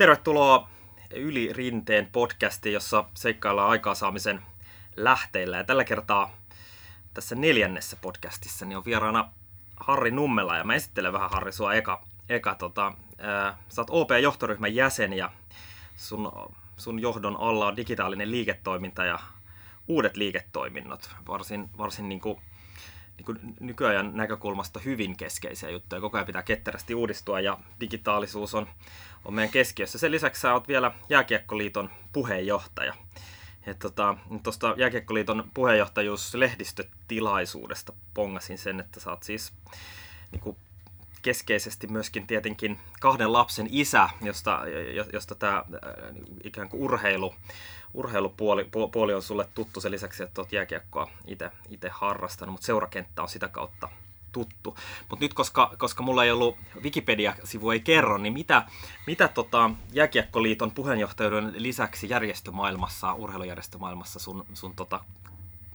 Tervetuloa Yli Rinteen podcastiin, jossa seikkaillaan aikaansaamisen lähteillä. Ja tällä kertaa tässä neljännessä podcastissa niin on vieraana Harri Nummela. Ja mä esittelen vähän Harri sua eka. eka tota, ää, sä oot OP-johtoryhmän jäsen ja sun, sun johdon alla on digitaalinen liiketoiminta ja uudet liiketoiminnot. Varsin, varsin niin kuin niin nykyajan näkökulmasta hyvin keskeisiä juttuja. Koko ajan pitää ketterästi uudistua ja digitaalisuus on, on meidän keskiössä. Sen lisäksi sä oot vielä Jääkiekkoliiton puheenjohtaja. Tuosta tota, Jääkiekkoliiton puheenjohtajuus lehdistötilaisuudesta pongasin sen, että sä oot siis niin kuin keskeisesti myöskin tietenkin kahden lapsen isä, josta, josta tämä ikään kuin urheilu, urheilupuoli puoli on sulle tuttu sen lisäksi, että olet jääkiekkoa itse harrastanut, mutta seurakenttä on sitä kautta tuttu. Mutta nyt, koska, koska mulla ei ollut Wikipedia-sivu ei kerro, niin mitä, mitä tota Jääkiekkoliiton puheenjohtajuuden lisäksi järjestömaailmassa, urheilujärjestömaailmassa sun, sun tota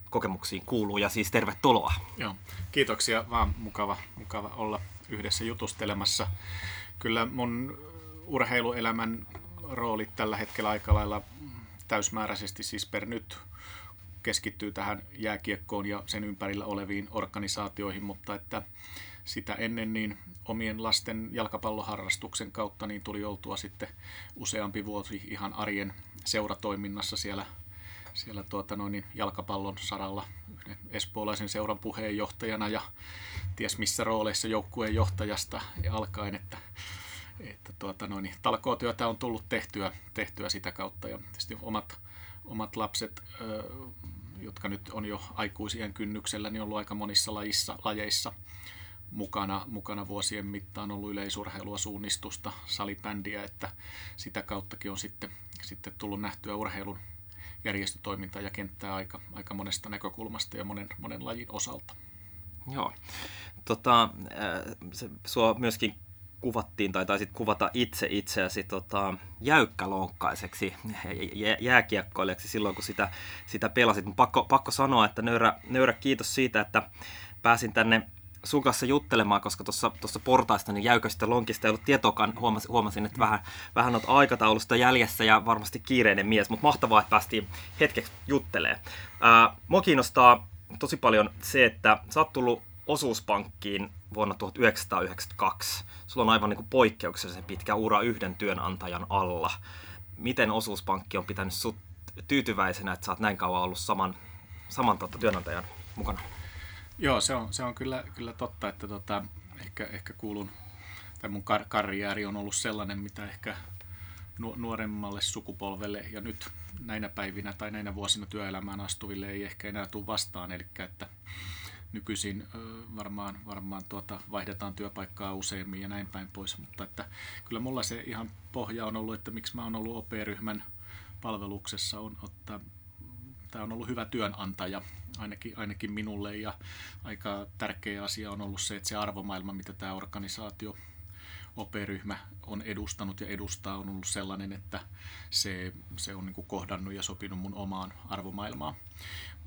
kokemuksiin kuuluu ja siis tervetuloa. Joo, kiitoksia, vaan mukava, mukava olla yhdessä jutustelemassa. Kyllä mun urheiluelämän roolit tällä hetkellä aika lailla täysmääräisesti siis per nyt keskittyy tähän jääkiekkoon ja sen ympärillä oleviin organisaatioihin, mutta että sitä ennen niin omien lasten jalkapalloharrastuksen kautta niin tuli oltua sitten useampi vuosi ihan arjen seuratoiminnassa siellä, siellä tuota noin, niin jalkapallon saralla espoolaisen seuran puheenjohtajana ja ties missä rooleissa joukkueen johtajasta ja alkaen, että, että tuota noin, talkootyötä on tullut tehtyä, tehtyä sitä kautta. Ja tietysti omat, omat lapset, jotka nyt on jo aikuisien kynnyksellä, niin on ollut aika monissa lajissa, lajeissa mukana, mukana vuosien mittaan. Ollut yleisurheilua, suunnistusta, salibändiä, että sitä kauttakin on sitten, sitten tullut nähtyä urheilun järjestötoimintaa ja kenttää aika, aika monesta näkökulmasta ja monen, monen lajin osalta. Joo. Tota, se, sua myöskin kuvattiin tai taisit kuvata itse itseäsi tota, jäykkälonkkaiseksi jääkiekkoilijaksi silloin, kun sitä, sitä pelasit. Pakko, pakko sanoa, että nöyrä, nöyrä kiitos siitä, että pääsin tänne sun kanssa juttelemaan, koska tuossa portaista niin jäyköstä lonkista ei ollut tietoakaan. Huomasin, huomasin että vähän, vähän olet aikataulusta jäljessä ja varmasti kiireinen mies, mutta mahtavaa, että päästiin hetkeksi juttelemaan. Ää, mua kiinnostaa tosi paljon se, että sä oot tullut osuuspankkiin vuonna 1992. Sulla on aivan niin kuin poikkeuksellisen pitkä ura yhden työnantajan alla. Miten osuuspankki on pitänyt sut tyytyväisenä, että sä oot näin kauan ollut saman, saman tota, työnantajan mukana? Joo, se on, se on kyllä, kyllä totta, että tota, ehkä, ehkä kuulun, tai mun kar- karjääri on ollut sellainen, mitä ehkä nuoremmalle sukupolvelle ja nyt näinä päivinä tai näinä vuosina työelämään astuville ei ehkä enää tule vastaan. Eli että nykyisin varmaan, varmaan tuota, vaihdetaan työpaikkaa useammin ja näin päin pois. Mutta että kyllä mulla se ihan pohja on ollut, että miksi mä oon ollut OP-ryhmän palveluksessa, on, että tämä on ollut hyvä työnantaja ainakin, ainakin minulle ja aika tärkeä asia on ollut se, että se arvomaailma, mitä tämä organisaatio OP-ryhmä on edustanut ja edustaa, on ollut sellainen, että se, se on niin kohdannut ja sopinut mun omaan arvomaailmaan.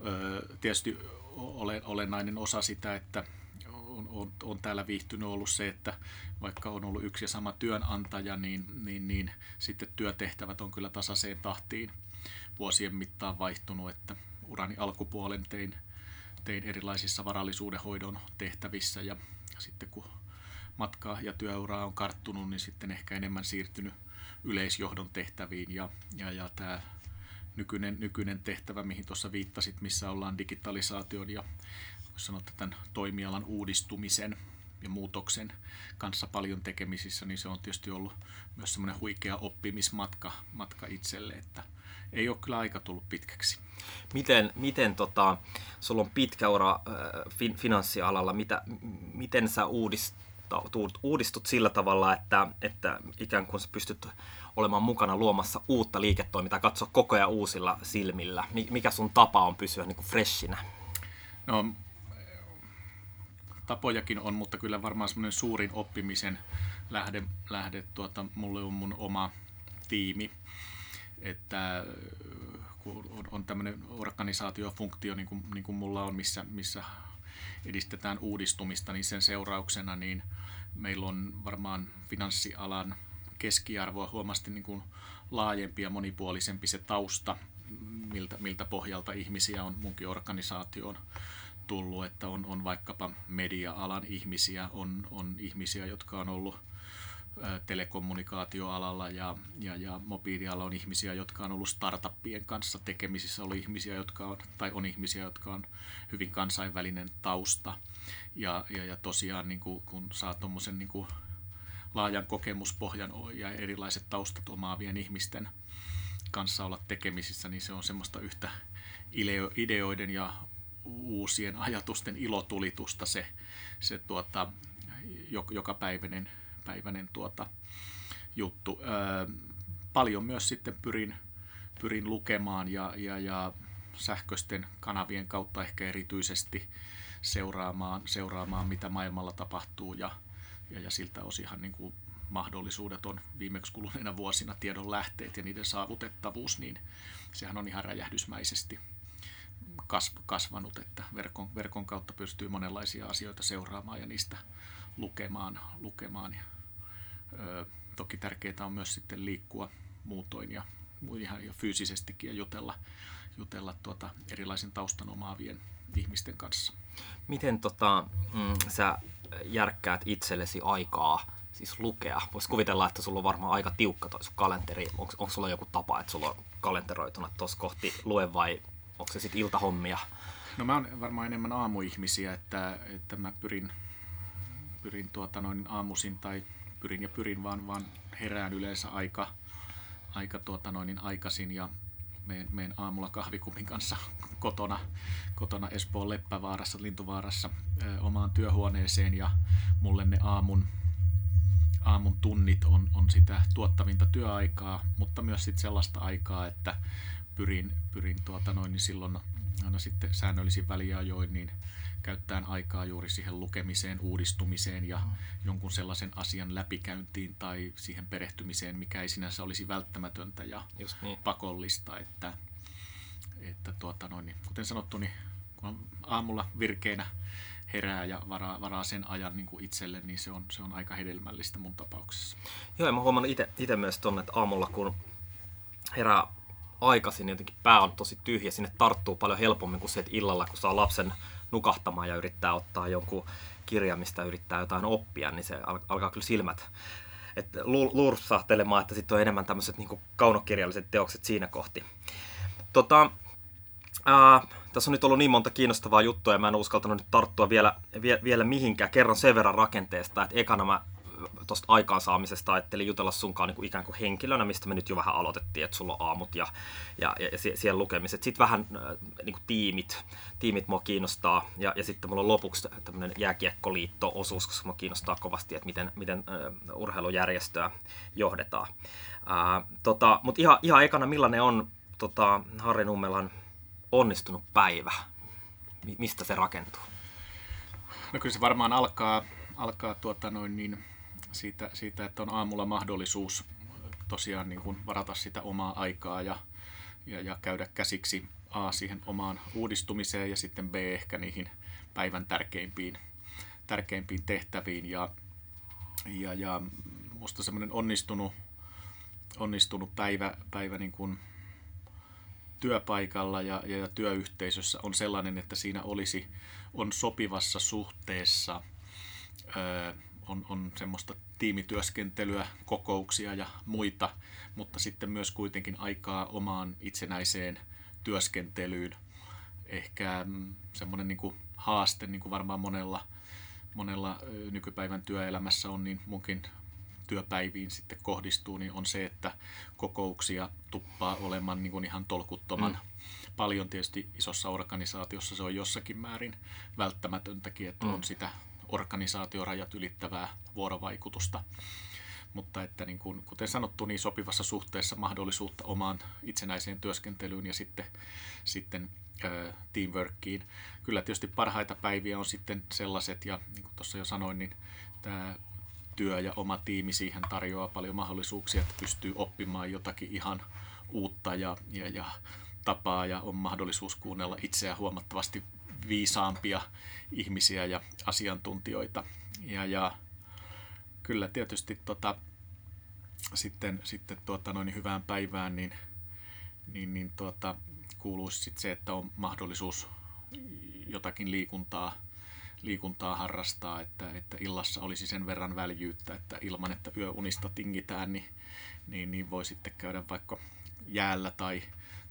Öö, tietysti ole, olennainen osa sitä, että on, on, on täällä viihtynyt ollut se, että vaikka on ollut yksi ja sama työnantaja, niin, niin, niin sitten työtehtävät on kyllä tasaiseen tahtiin vuosien mittaan vaihtunut, että urani alkupuolen tein, tein erilaisissa varallisuudenhoidon tehtävissä ja sitten kun matka ja työuraa on karttunut, niin sitten ehkä enemmän siirtynyt yleisjohdon tehtäviin ja, ja, ja tämä nykyinen, nykyinen tehtävä, mihin tuossa viittasit, missä ollaan digitalisaation ja sanoa, tämän toimialan uudistumisen ja muutoksen kanssa paljon tekemisissä, niin se on tietysti ollut myös semmoinen huikea oppimismatka matka itselle, että ei ole kyllä aika tullut pitkäksi. Miten, miten tota, sulla on pitkä ura äh, fin, finanssialalla, mitä, miten sä uudistut, uudistut sillä tavalla, että, että ikään kuin sä pystyt olemaan mukana luomassa uutta liiketoimintaa, katsoa koko ajan uusilla silmillä? Mikä sun tapa on pysyä niin kuin freshinä? No, tapojakin on, mutta kyllä varmaan semmoinen suurin oppimisen lähde, lähde tuota, mulle on mun oma tiimi. Että kun on, on tämmöinen organisaatiofunktio, niin kuin, niin kuin mulla on, missä, missä edistetään uudistumista, niin sen seurauksena niin meillä on varmaan finanssialan keskiarvoa, huomasti niin kuin laajempi ja monipuolisempi se tausta, miltä, miltä pohjalta ihmisiä on munkin organisaatioon tullut, että on, on vaikkapa media-alan ihmisiä, on, on ihmisiä, jotka on ollut telekommunikaatioalalla ja, ja, ja mobiilialalla on ihmisiä, jotka on ollut startuppien kanssa tekemisissä, on ihmisiä, jotka on, tai on ihmisiä, jotka on hyvin kansainvälinen tausta. Ja, ja, ja tosiaan niin kuin, kun saa tuommoisen niin laajan kokemuspohjan ja erilaiset taustat omaavien ihmisten kanssa olla tekemisissä, niin se on semmoista yhtä ideoiden ja uusien ajatusten ilotulitusta se, se tuota, joka päiväinen tuota, juttu. Öö, paljon myös sitten pyrin, pyrin lukemaan ja, ja, ja sähköisten kanavien kautta ehkä erityisesti seuraamaan, seuraamaan mitä maailmalla tapahtuu ja, ja, ja siltä osihan niin kuin mahdollisuudet on viimeksi kuluneina vuosina tiedon lähteet ja niiden saavutettavuus, niin sehän on ihan räjähdysmäisesti kasvanut, että verkon, verkon kautta pystyy monenlaisia asioita seuraamaan ja niistä lukemaan, lukemaan ja Toki tärkeää on myös sitten liikkua muutoin ja ihan jo fyysisestikin ja jutella, jutella tuota erilaisen taustan omaavien ihmisten kanssa. Miten tota, mm, sä järkkäät itsellesi aikaa siis lukea? Voisi kuvitella, että sulla on varmaan aika tiukka toi sun kalenteri. Onko, onko sulla joku tapa, että sulla on kalenteroituna tuossa kohti lue vai onko se sitten iltahommia? No mä oon varmaan enemmän aamuihmisiä, että, että mä pyrin, pyrin tuota noin aamuisin tai pyrin ja pyrin, vaan, vaan herään yleensä aika, aika tuota noin, niin aikaisin ja meen, meen aamulla kahvikupin kanssa kotona, kotona Espoon Leppävaarassa, Lintuvaarassa ö, omaan työhuoneeseen ja mulle ne aamun, aamun tunnit on, on sitä tuottavinta työaikaa, mutta myös sit sellaista aikaa, että pyrin, pyrin tuota noin, niin silloin aina sitten säännöllisin väliajoin niin käyttäen aikaa juuri siihen lukemiseen, uudistumiseen ja mm. jonkun sellaisen asian läpikäyntiin tai siihen perehtymiseen, mikä ei sinänsä olisi välttämätöntä ja Just niin. pakollista. Että, että tuota noin, niin, kuten sanottu, niin kun aamulla virkeinä herää ja varaa, varaa sen ajan niin kuin itselle, niin se on, se on aika hedelmällistä mun tapauksessa. Joo, ja mä huomannut itse myös tuonne, että aamulla kun herää aikaisin, niin jotenkin pää on tosi tyhjä, sinne tarttuu paljon helpommin kuin se, että illalla, kun saa lapsen nukahtamaan ja yrittää ottaa jonkun kirja, mistä yrittää jotain oppia, niin se alkaa kyllä silmät että lursahtelemaan, että sitten on enemmän tämmöiset niin kaunokirjalliset teokset siinä kohti. Tota, ää, tässä on nyt ollut niin monta kiinnostavaa juttua ja mä en uskaltanut nyt tarttua vielä, vie, vielä mihinkään. Kerron sen verran rakenteesta, että ekana mä tuosta aikaansaamisesta ajattelin jutella sunkaan niin kuin ikään kuin henkilönä, mistä me nyt jo vähän aloitettiin, että sulla on aamut ja, ja, ja, ja siellä lukemiset. Sitten vähän äh, niin kuin tiimit, tiimit mua kiinnostaa ja, ja sitten mulla on lopuksi tämmöinen jääkiekkoliitto-osuus, koska mua kiinnostaa kovasti, että miten, miten uh, urheilujärjestöä johdetaan. Uh, tota, Mutta ihan, ihan ekana, millainen on tota, Harri Nummelan onnistunut päivä? Mistä se rakentuu? No kyllä se varmaan alkaa, alkaa tuota noin niin siitä, siitä, että on aamulla mahdollisuus tosiaan niin kuin varata sitä omaa aikaa ja, ja, ja käydä käsiksi A siihen omaan uudistumiseen ja sitten B ehkä niihin päivän tärkeimpiin, tärkeimpiin tehtäviin. Ja, ja, ja musta semmoinen onnistunut, onnistunut päivä, päivä niin kuin työpaikalla ja, ja, työyhteisössä on sellainen, että siinä olisi, on sopivassa suhteessa ö, on, on semmoista tiimityöskentelyä, kokouksia ja muita, mutta sitten myös kuitenkin aikaa omaan itsenäiseen työskentelyyn. Ehkä mm, semmoinen niin kuin haaste, niin kuin varmaan monella, monella nykypäivän työelämässä on, niin munkin työpäiviin sitten kohdistuu, niin on se, että kokouksia tuppaa olemaan niin kuin ihan tolkuttoman mm. paljon. Tietysti isossa organisaatiossa se on jossakin määrin välttämätöntäkin, että mm. on sitä organisaatiorajat ylittävää vuorovaikutusta. Mutta että niin kuin, kuten sanottu, niin sopivassa suhteessa mahdollisuutta omaan itsenäiseen työskentelyyn ja sitten, sitten teamworkiin. Kyllä tietysti parhaita päiviä on sitten sellaiset, ja niin kuin tuossa jo sanoin, niin tämä työ ja oma tiimi siihen tarjoaa paljon mahdollisuuksia, että pystyy oppimaan jotakin ihan uutta ja, ja, ja tapaa ja on mahdollisuus kuunnella itseä huomattavasti viisaampia ihmisiä ja asiantuntijoita. Ja, ja kyllä tietysti tota, sitten, sitten tuota, noin hyvään päivään, niin, niin, niin tuota, kuuluisi sit se, että on mahdollisuus jotakin liikuntaa, liikuntaa harrastaa, että, että illassa olisi sen verran väljyyttä, että ilman, että yöunista tingitään, niin, niin, niin voi sitten käydä vaikka jäällä tai,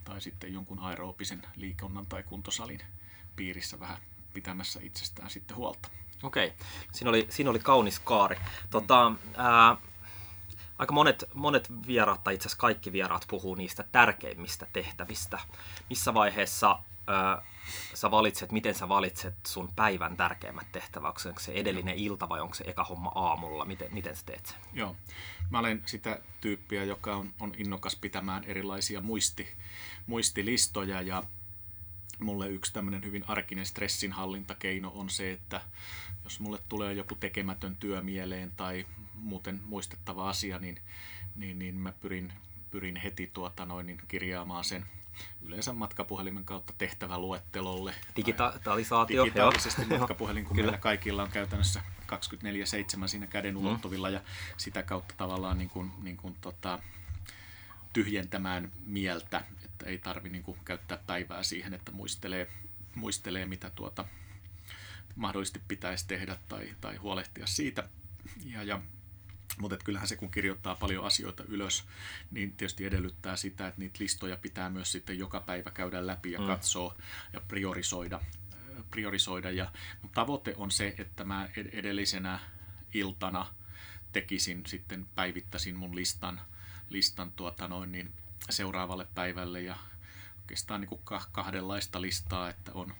tai sitten jonkun aerobisen liikunnan tai kuntosalin piirissä vähän pitämässä itsestään sitten huolta. Okei, siinä oli, siinä oli kaunis kaari. Tota, ää, aika monet, monet vieraat, tai itse asiassa kaikki vieraat puhuu niistä tärkeimmistä tehtävistä. Missä vaiheessa ää, sä valitset, miten sä valitset sun päivän tärkeimmät tehtävät? Onko se edellinen ilta vai onko se eka homma aamulla? Miten, miten sä teet sen? Joo. Mä olen sitä tyyppiä, joka on, on innokas pitämään erilaisia muisti, muistilistoja ja mulle yksi tämmöinen hyvin arkinen stressinhallintakeino on se, että jos mulle tulee joku tekemätön työ mieleen tai muuten muistettava asia, niin, niin, niin mä pyrin, pyrin heti tuota noin, niin kirjaamaan sen yleensä matkapuhelimen kautta tehtäväluettelolle. Digitalisaatio. Digitaalisesti joo. matkapuhelin, kun meillä kaikilla on käytännössä 24-7 siinä käden mm. ulottuvilla mm. ja sitä kautta tavallaan niin kuin, niin kuin tota, tyhjentämään mieltä, että ei tarvi niin kuin käyttää päivää siihen, että muistelee, muistelee mitä tuota mahdollisesti pitäisi tehdä tai, tai huolehtia siitä. Ja, ja mutta kyllähän se, kun kirjoittaa paljon asioita ylös, niin tietysti edellyttää sitä, että niitä listoja pitää myös sitten joka päivä käydä läpi ja mm. katsoa ja priorisoida. priorisoida. Ja, mutta tavoite on se, että mä edellisenä iltana tekisin sitten, päivittäisin mun listan, listan tuota noin, niin seuraavalle päivälle ja oikeastaan niin kuin kahdenlaista listaa, että on,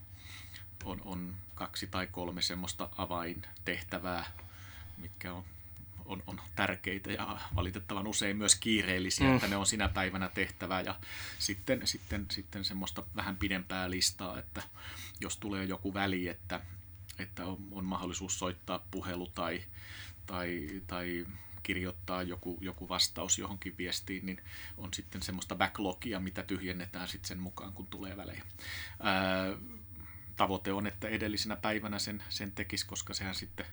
on, on kaksi tai kolme semmoista avaintehtävää, mitkä on on, on tärkeitä ja valitettavan usein myös kiireellisiä, mm. että ne on sinä päivänä tehtävä ja sitten, sitten, sitten semmoista vähän pidempää listaa, että jos tulee joku väli, että, että on, on mahdollisuus soittaa puhelu tai, tai, tai kirjoittaa joku, joku vastaus johonkin viestiin, niin on sitten semmoista backlogia, mitä tyhjennetään sitten sen mukaan, kun tulee välejä. Ää, tavoite on, että edellisenä päivänä sen, sen tekisi, koska sehän sitten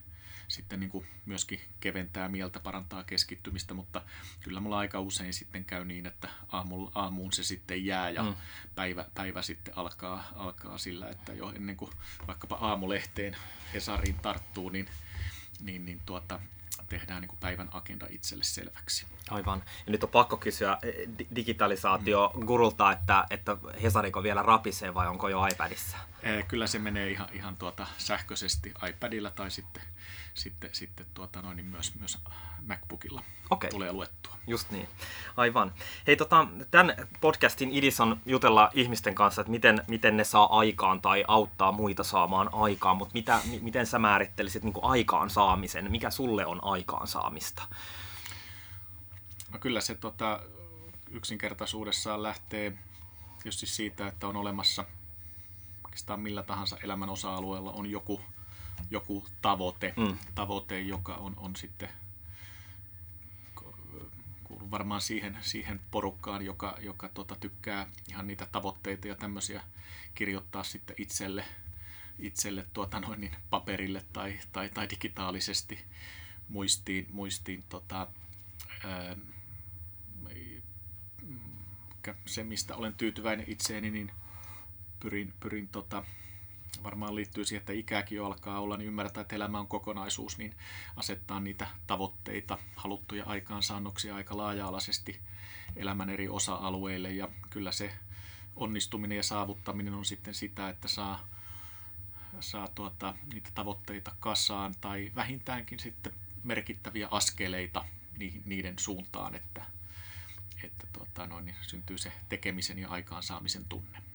sitten niin kuin myöskin keventää mieltä, parantaa keskittymistä, mutta kyllä mulla aika usein sitten käy niin, että aamulla, aamuun se sitten jää ja mm. päivä, päivä sitten alkaa, alkaa sillä, että jo ennen kuin vaikkapa aamulehteen Hesariin tarttuu, niin, niin, niin tuota, tehdään niin kuin päivän agenda itselle selväksi. Aivan. Ja nyt on pakko kysyä eh, digitalisaatio mm. gurulta, että, että Hesariko vielä rapisee vai onko jo iPadissa? Kyllä se menee ihan, ihan tuota sähköisesti iPadilla tai sitten, sitten, sitten tuota noin, niin myös, myös MacBookilla okay. tulee luettua. Just niin, aivan. Hei, tota, tämän podcastin idis on jutella ihmisten kanssa, että miten, miten ne saa aikaan tai auttaa muita saamaan aikaan, mutta mitä, miten sä määrittelisit niin aikaan saamisen? Mikä sulle on aikaan saamista? No kyllä se tota, yksinkertaisuudessaan lähtee tietysti siitä, että on olemassa oikeastaan millä tahansa elämän osa-alueella on joku, joku tavoite, mm. tavoite, joka on, on sitten kuuluu varmaan siihen, siihen porukkaan, joka, joka tota, tykkää ihan niitä tavoitteita ja tämmöisiä kirjoittaa sitten itselle, itselle tuota noin, niin paperille tai, tai, tai digitaalisesti muistiin, muistiin tota, ää, se, mistä olen tyytyväinen itseeni, niin pyrin, pyrin tota, varmaan liittyy siihen, että ikäkin alkaa olla, niin ymmärtää, että elämä on kokonaisuus, niin asettaa niitä tavoitteita, haluttuja aikaansaannoksia aika laaja-alaisesti elämän eri osa-alueille. Ja kyllä se onnistuminen ja saavuttaminen on sitten sitä, että saa, saa tuota, niitä tavoitteita kasaan tai vähintäänkin sitten merkittäviä askeleita niiden suuntaan, että, että tuota, noin, niin syntyy se tekemisen ja aikaansaamisen tunne.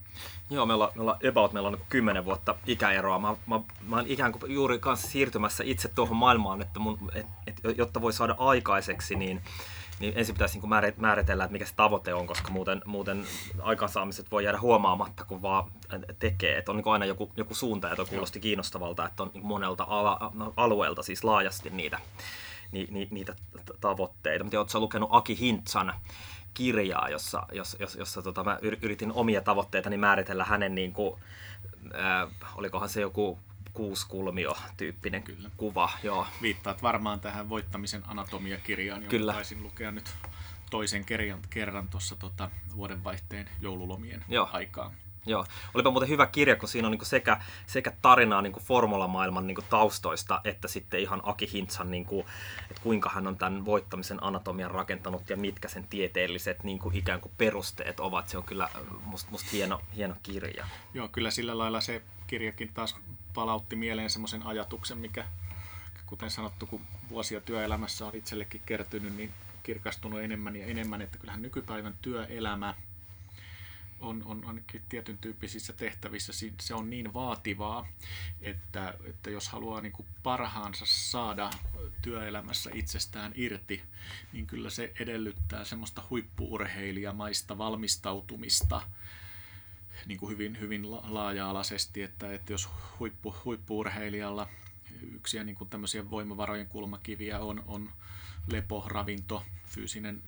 Joo, meillä on, meillä on about meillä on niin kymmenen vuotta ikäeroa. Mä, mä, mä olen ikään kuin juuri kanssa siirtymässä itse tuohon maailmaan, että mun, et, et, jotta voi saada aikaiseksi, niin, niin ensin pitäisi niin määritellä, että mikä se tavoite on, koska muuten, muuten aikaansaamiset voi jäädä huomaamatta, kun vaan tekee. Että on niin aina joku, joku suunta, ja kuulosti kiinnostavalta, että on niin monelta ala, alueelta siis laajasti niitä, ni, ni, niitä tavoitteita. Mutta oletko lukenut Aki Hintsan kirjaa, jossa, jossa, jossa, jossa tota, mä yritin omia tavoitteitani määritellä hänen, niin kuin, äh, olikohan se joku kuuskulmio-tyyppinen Kyllä. kuva. Joo. Viittaat varmaan tähän voittamisen anatomiakirjaan, jonka Kyllä. taisin lukea nyt toisen kerran, kerran tuossa tota, vuodenvaihteen joululomien Joo. aikaa. Joo, olipa muuten hyvä kirja, kun siinä on niin sekä, sekä tarinaa niin formulamaailman niin taustoista, että sitten ihan Aki Hintsan, niin kuin, että kuinka hän on tämän voittamisen anatomian rakentanut ja mitkä sen tieteelliset niin kuin ikään kuin perusteet ovat. Se on kyllä musta must hieno, hieno kirja. Joo, kyllä sillä lailla se kirjakin taas palautti mieleen semmoisen ajatuksen, mikä kuten sanottu, kun vuosia työelämässä on itsellekin kertynyt, niin kirkastunut enemmän ja enemmän, että kyllähän nykypäivän työelämä – on, on ainakin tietyn tyyppisissä tehtävissä se on niin vaativaa, että, että jos haluaa niin kuin parhaansa saada työelämässä itsestään irti, niin kyllä se edellyttää semmoista huippuurheilijamaista valmistautumista niin kuin hyvin, hyvin laaja-alaisesti, että, että jos huippu, huippuurheilijalla yksiä niin kuin tämmöisiä voimavarojen kulmakiviä on, on lepo, ravinto, fyysinen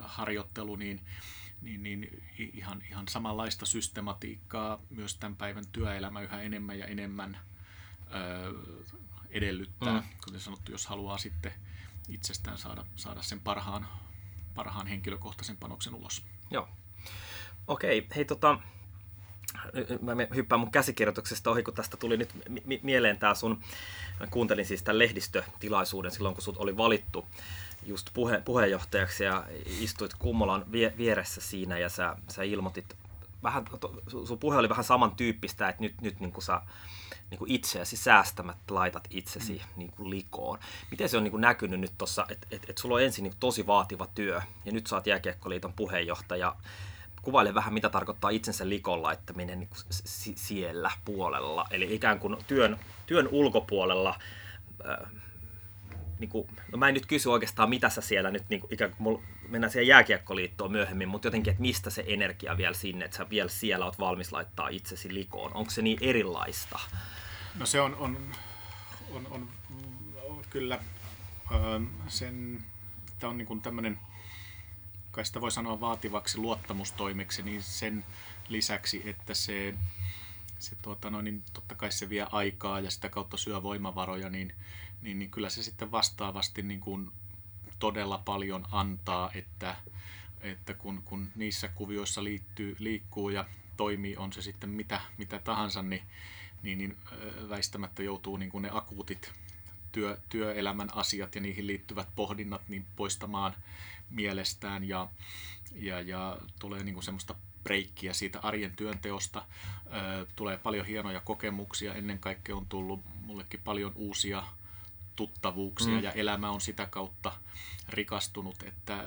harjoittelu, niin, niin, niin ihan, ihan samanlaista systematiikkaa myös tämän päivän työelämä yhä enemmän ja enemmän ö, edellyttää. Mm. Kuten sanottu, jos haluaa sitten itsestään saada, saada sen parhaan, parhaan henkilökohtaisen panoksen ulos. Joo. Okei, hei tota, mä hyppään mun käsikirjoituksesta ohi, kun tästä tuli nyt mieleen tämä sun, mä kuuntelin siis tämän lehdistötilaisuuden silloin, kun sut oli valittu just puhe, puheenjohtajaksi ja istuit Kummolan vie, vieressä siinä ja sä, sä ilmoitit, vähän, sun puhe oli vähän samantyyppistä, että nyt, nyt niin kuin sä niin kuin itseäsi säästämättä laitat itsesi mm. niin kuin likoon. Miten se on niin kuin näkynyt nyt tuossa, että et, et sulla on ensin niin tosi vaativa työ ja nyt sä oot Jääkiekkoliiton puheenjohtaja. Kuvaile vähän, mitä tarkoittaa itsensä likoon laittaminen niin kuin siellä puolella. Eli ikään kuin työn, työn ulkopuolella äh, niin kuin, no mä en nyt kysy oikeastaan, mitä sä siellä nyt, niin kuin, ikään kuin mulla, mennään siihen jääkiekkoliittoon myöhemmin, mutta jotenkin, että mistä se energia vielä sinne, että sä vielä siellä oot valmis laittaa itsesi likoon. Onko se niin erilaista? No se on, on, on, on, on kyllä öö, sen, tämä on niin tämmöinen, kai sitä voi sanoa vaativaksi luottamustoimeksi, niin sen lisäksi, että se, se tuota, no, niin totta kai se vie aikaa ja sitä kautta syö voimavaroja, niin niin, niin kyllä se sitten vastaavasti niin kuin todella paljon antaa, että, että kun, kun niissä kuvioissa liittyy, liikkuu ja toimii, on se sitten mitä, mitä tahansa, niin, niin, niin väistämättä joutuu niin kuin ne akuutit työ, työelämän asiat ja niihin liittyvät pohdinnat niin poistamaan mielestään ja, ja, ja tulee niin kuin semmoista breikkiä siitä arjen työnteosta. tulee paljon hienoja kokemuksia, ennen kaikkea on tullut mullekin paljon uusia tuttavuuksia mm. ja elämä on sitä kautta rikastunut, että äh,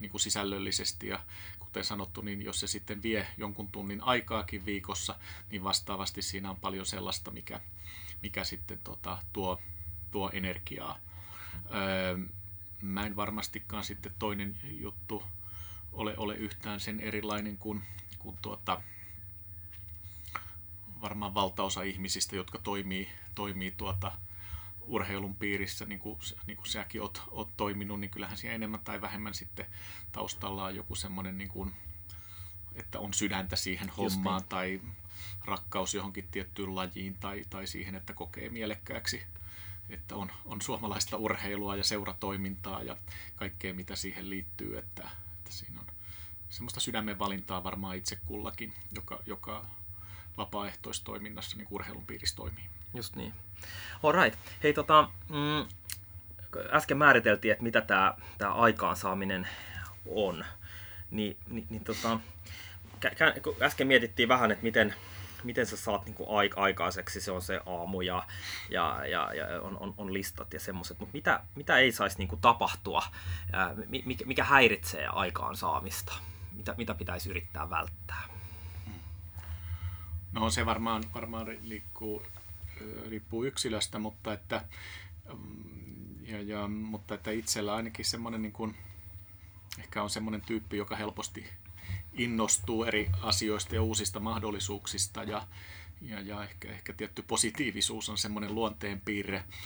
niin kuin sisällöllisesti ja kuten sanottu, niin jos se sitten vie jonkun tunnin aikaakin viikossa, niin vastaavasti siinä on paljon sellaista, mikä, mikä sitten tota, tuo, tuo energiaa. Öö, mä en varmastikaan sitten toinen juttu ole, ole yhtään sen erilainen kuin, kuin tuota, varmaan valtaosa ihmisistä, jotka toimii, toimii tuota, urheilun piirissä, niin kuin, niin kuin säkin oot, oot toiminut, niin kyllähän siellä enemmän tai vähemmän sitten taustalla on joku semmoinen, niin kuin, että on sydäntä siihen hommaan niin. tai rakkaus johonkin tiettyyn lajiin tai, tai siihen, että kokee mielekkääksi, että on, on suomalaista urheilua ja seuratoimintaa ja kaikkea, mitä siihen liittyy, että, että siinä on semmoista sydämen valintaa varmaan itse kullakin, joka, joka vapaaehtoistoiminnassa niin urheilun piirissä toimii. Just niin. Alright. Hei tota, mm, äsken määriteltiin, että mitä tämä tää aikaansaaminen on. Ni, niin, niin tota, äsken mietittiin vähän, että miten, miten sä saat niin aikaiseksi, se on se aamu ja, ja, ja, ja on, on, on listat ja semmoiset, mutta mitä, mitä ei saisi niin kuin tapahtua, mikä, mikä häiritsee aikaansaamista, mitä, mitä pitäisi yrittää välttää? No se varmaan, varmaan liikkuu riippuu yksilöstä, mutta että, mm, ja, ja, mutta että itsellä ainakin semmoinen niin kuin, ehkä on semmoinen tyyppi, joka helposti innostuu eri asioista ja uusista mahdollisuuksista ja, ja, ja ehkä, ehkä tietty positiivisuus on semmoinen luonteenpiirre, piirre.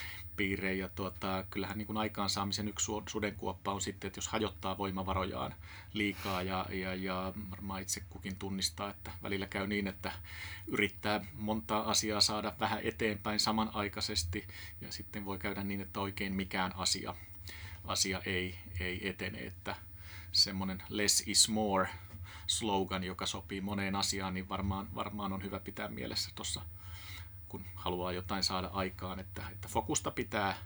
Ja tuota, kyllähän niin kuin aikaansaamisen yksi sudenkuoppa on sitten, että jos hajottaa voimavarojaan liikaa ja, ja, ja varmaan itse kukin tunnistaa, että välillä käy niin, että yrittää montaa asiaa saada vähän eteenpäin samanaikaisesti ja sitten voi käydä niin, että oikein mikään asia, asia ei, ei etene, että semmoinen less is more slogan, joka sopii moneen asiaan, niin varmaan, varmaan on hyvä pitää mielessä tuossa kun haluaa jotain saada aikaan, että, että fokusta pitää,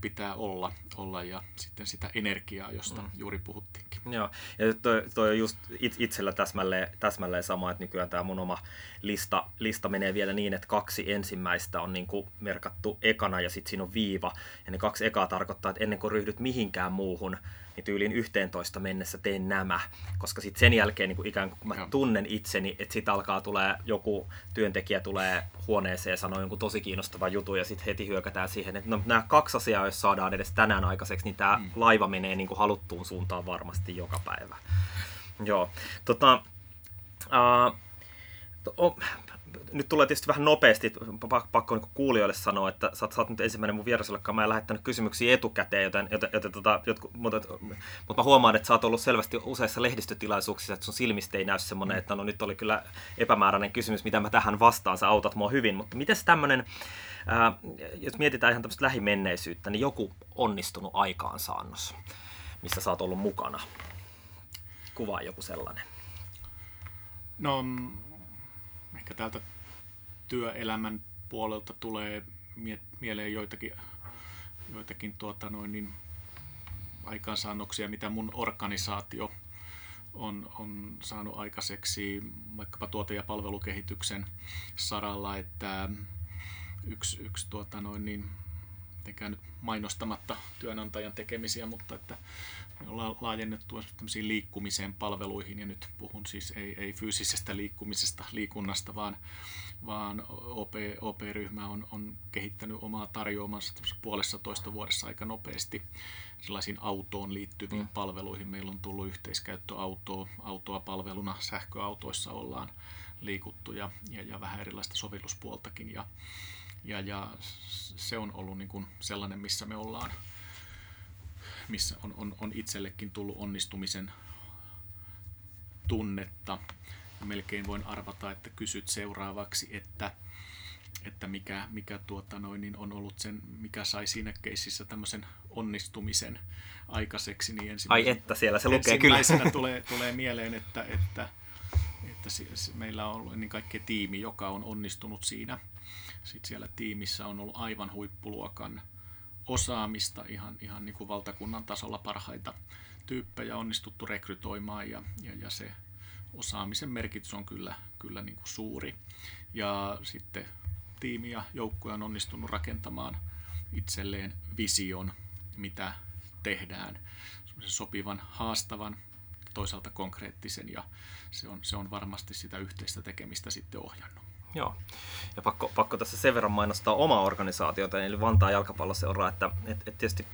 pitää olla, olla ja sitten sitä energiaa, josta mm. juuri puhuttiinkin. Joo, ja toi, toi on just itsellä täsmälleen, täsmälleen sama, että nykyään tämä mun oma lista, lista menee vielä niin, että kaksi ensimmäistä on niin kuin merkattu ekana ja sitten siinä on viiva. Ja ne kaksi ekaa tarkoittaa, että ennen kuin ryhdyt mihinkään muuhun, niin tyyliin 11 mennessä teen nämä, koska sitten sen jälkeen niin kuin ikään kuin kun mä tunnen itseni, että sitten alkaa tulee joku työntekijä tulee huoneeseen ja sanoo jonkun tosi kiinnostavan jutun ja sitten heti hyökätään siihen, että no, nämä kaksi asiaa, jos saadaan edes tänään aikaiseksi, niin tämä mm. laiva menee niin kuin haluttuun suuntaan varmasti joka päivä. Joo, tota, uh, to, nyt tulee tietysti vähän nopeasti, pakko niin kuulijoille sanoa, että sä sä oot nyt ensimmäinen mun vieras, mä en lähettänyt kysymyksiä etukäteen, joten, joten, joten tota, jotkut, mutta, mutta mä huomaan, että sä oot ollut selvästi useissa lehdistötilaisuuksissa, että sun silmistä ei näy semmoinen, että no nyt oli kyllä epämääräinen kysymys, mitä mä tähän vastaan, sä autat mua hyvin, mutta miten tämmöinen, jos mietitään ihan tämmöistä lähimenneisyyttä, niin joku onnistunut aikaansaannos, missä sä oot ollut mukana? Kuvaa joku sellainen. No, ehkä täältä työelämän puolelta tulee mieleen joitakin, joitakin tuota noin, niin aikaansaannoksia, mitä mun organisaatio on, on saanut aikaiseksi vaikkapa tuote- ja palvelukehityksen saralla, että yksi, yksi tuota noin, niin mitenkään nyt mainostamatta työnantajan tekemisiä, mutta että me ollaan laajennettu liikkumiseen palveluihin ja nyt puhun siis ei, ei fyysisestä liikkumisesta, liikunnasta, vaan, vaan OP, OP-ryhmä on, on kehittänyt omaa tarjoamansa puolessa toista vuodessa aika nopeasti sellaisiin autoon liittyviin mm. palveluihin. Meillä on tullut yhteiskäyttöautoa autoa palveluna, sähköautoissa ollaan liikuttu ja, ja, ja vähän erilaista sovelluspuoltakin ja, ja, ja se on ollut niin kuin sellainen, missä me ollaan, missä on, on, on itsellekin tullut onnistumisen tunnetta. Ja melkein voin arvata, että kysyt seuraavaksi, että, että mikä, mikä tuota noin, niin on ollut sen, mikä sai siinä keississä tämmöisen onnistumisen aikaiseksi. Niin Ai että, siellä se lukee kyllä. tulee, tulee mieleen, että, että, että meillä on ollut ennen kaikkea tiimi, joka on onnistunut siinä – sitten siellä tiimissä on ollut aivan huippuluokan osaamista, ihan, ihan niin kuin valtakunnan tasolla parhaita tyyppejä onnistuttu rekrytoimaan ja, ja, ja se osaamisen merkitys on kyllä, kyllä niin kuin suuri. Ja sitten tiimi ja joukkue on onnistunut rakentamaan itselleen vision, mitä tehdään, sopivan, haastavan, toisaalta konkreettisen ja se on, se on varmasti sitä yhteistä tekemistä sitten ohjannut. Joo. Ja pakko, pakko tässä sen verran mainostaa omaa organisaatiota, eli Vantaa jalkapalloseuraa, että et, et tietysti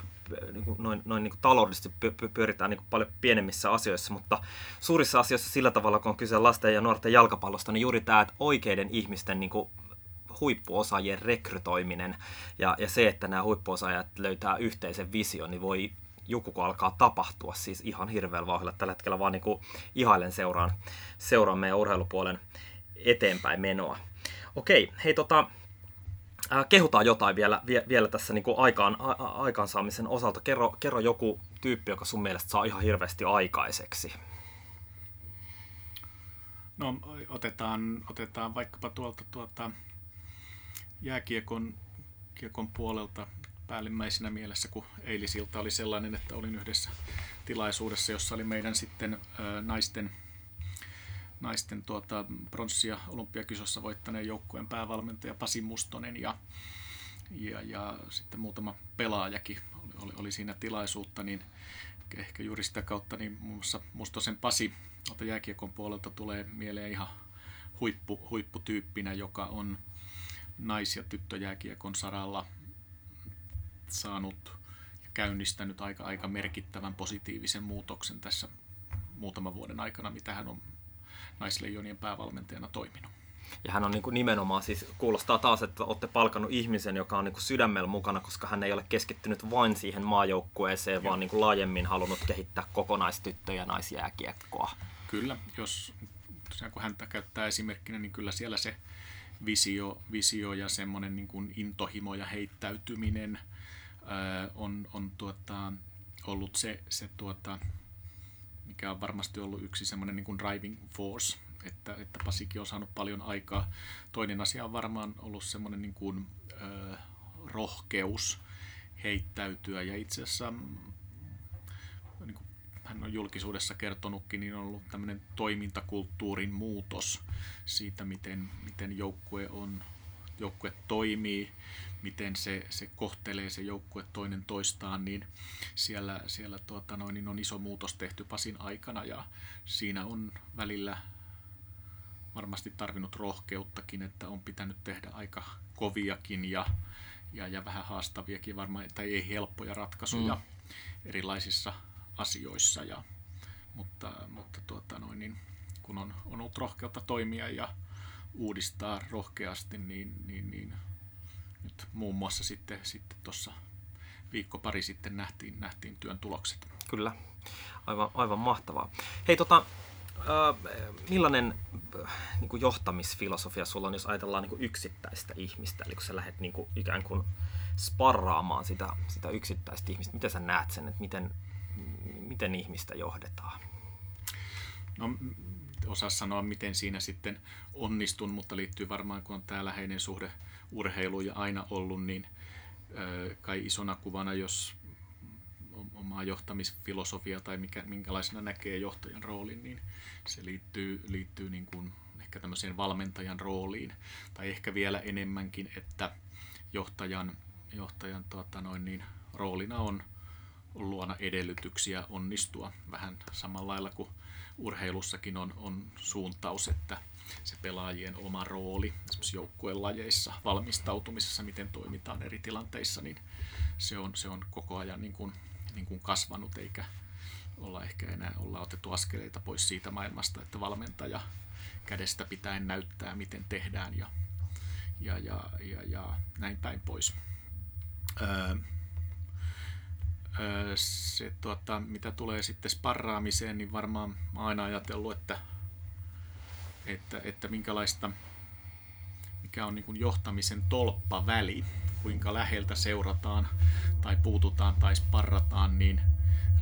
niin kuin noin, noin niin kuin taloudellisesti pyöritään niin kuin paljon pienemmissä asioissa, mutta suurissa asioissa sillä tavalla, kun on kyse lasten ja nuorten jalkapallosta, niin juuri tämä, että oikeiden ihmisten niin kuin huippuosaajien rekrytoiminen ja, ja se, että nämä huippuosaajat löytää yhteisen vision, niin voi joku kun alkaa tapahtua siis ihan hirveällä vauhdilla. Tällä hetkellä vaan niin kuin ihailen seuraan, seuraan meidän urheilupuolen eteenpäin menoa. Okei, hei tota, äh, kehutaan jotain vielä, vie, vielä tässä niin kuin aikaan, a, aikaansaamisen osalta. Kerro, kerro joku tyyppi, joka sun mielestä saa ihan hirveästi aikaiseksi. No otetaan, otetaan vaikkapa tuolta tuota, jääkiekon kiekon puolelta päällimmäisenä mielessä, kun eilisilta oli sellainen, että olin yhdessä tilaisuudessa, jossa oli meidän sitten ä, naisten naisten tuota, pronssia olympiakisossa voittaneen joukkueen päävalmentaja Pasi Mustonen ja, ja, ja sitten muutama pelaajakin oli, oli, oli siinä tilaisuutta, niin ehkä juuri sitä kautta niin muun muassa Mustosen Pasi jääkiekon puolelta tulee mieleen ihan huippu, huipputyyppinä, joka on nais- ja tyttöjääkiekon saralla saanut ja käynnistänyt aika, aika merkittävän positiivisen muutoksen tässä muutaman vuoden aikana, mitä hän on naisleijonien päävalmentajana toiminut. Ja hän on niin kuin nimenomaan, siis kuulostaa taas, että olette palkannut ihmisen, joka on niin kuin sydämellä mukana, koska hän ei ole keskittynyt vain siihen maajoukkueeseen, Joo. vaan niin kuin laajemmin halunnut kehittää kokonaistyttö- ja naisjääkiekkoa. Kyllä, jos kun häntä käyttää esimerkkinä, niin kyllä siellä se visio, visio ja semmoinen niin kuin intohimo ja heittäytyminen ää, on, on tuota, ollut se, se tuota, mikä on varmasti ollut yksi semmoinen niin driving force, että, että Pasikin on saanut paljon aikaa. Toinen asia on varmaan ollut semmoinen niin kuin, ö, rohkeus heittäytyä ja itse asiassa niin kuin hän on julkisuudessa kertonutkin, niin on ollut tämmöinen toimintakulttuurin muutos siitä, miten, miten joukkue on joukkue toimii, miten se, se kohtelee se joukkue toinen toistaan, niin siellä, siellä tuota noin, niin on iso muutos tehty Pasin aikana ja siinä on välillä varmasti tarvinnut rohkeuttakin, että on pitänyt tehdä aika koviakin ja, ja, ja vähän haastaviakin varmaan, tai ei helppoja ratkaisuja mm. erilaisissa asioissa. Ja, mutta mutta tuota noin, niin, kun on, on ollut rohkeutta toimia ja uudistaa rohkeasti, niin, niin, niin nyt muun muassa sitten sitten tuossa viikko pari sitten nähtiin, nähtiin työn tulokset. Kyllä, aivan, aivan mahtavaa. Hei, tota, millainen niin kuin johtamisfilosofia sulla on, jos ajatellaan niin kuin yksittäistä ihmistä, eli kun sä lähdet niin kuin, ikään kuin sparraamaan sitä, sitä yksittäistä ihmistä, miten sä näet sen, että miten, miten ihmistä johdetaan? No, osaa sanoa, miten siinä sitten onnistun, mutta liittyy varmaan, kun on tämä läheinen suhde urheiluun ja aina ollut, niin kai isona kuvana, jos omaa johtamisfilosofia tai mikä, minkälaisena näkee johtajan roolin, niin se liittyy, liittyy niin kuin ehkä tämmöiseen valmentajan rooliin. Tai ehkä vielä enemmänkin, että johtajan, johtajan tuota noin, niin, roolina on luona edellytyksiä onnistua vähän samalla lailla kuin urheilussakin on, on suuntaus, että se pelaajien oma rooli esimerkiksi joukkueen lajeissa, valmistautumisessa, miten toimitaan eri tilanteissa, niin se on, se on koko ajan niin kuin, niin kuin kasvanut, eikä olla ehkä enää olla otettu askeleita pois siitä maailmasta, että valmentaja kädestä pitäen näyttää, miten tehdään ja, ja, ja, ja, ja näin päin pois. Öö, se, tuota, mitä tulee sitten sparraamiseen, niin varmaan mä aina ajatellut, että, että, että minkälaista, mikä on niin kuin johtamisen tolppaväli, kuinka läheltä seurataan tai puututaan tai sparrataan, niin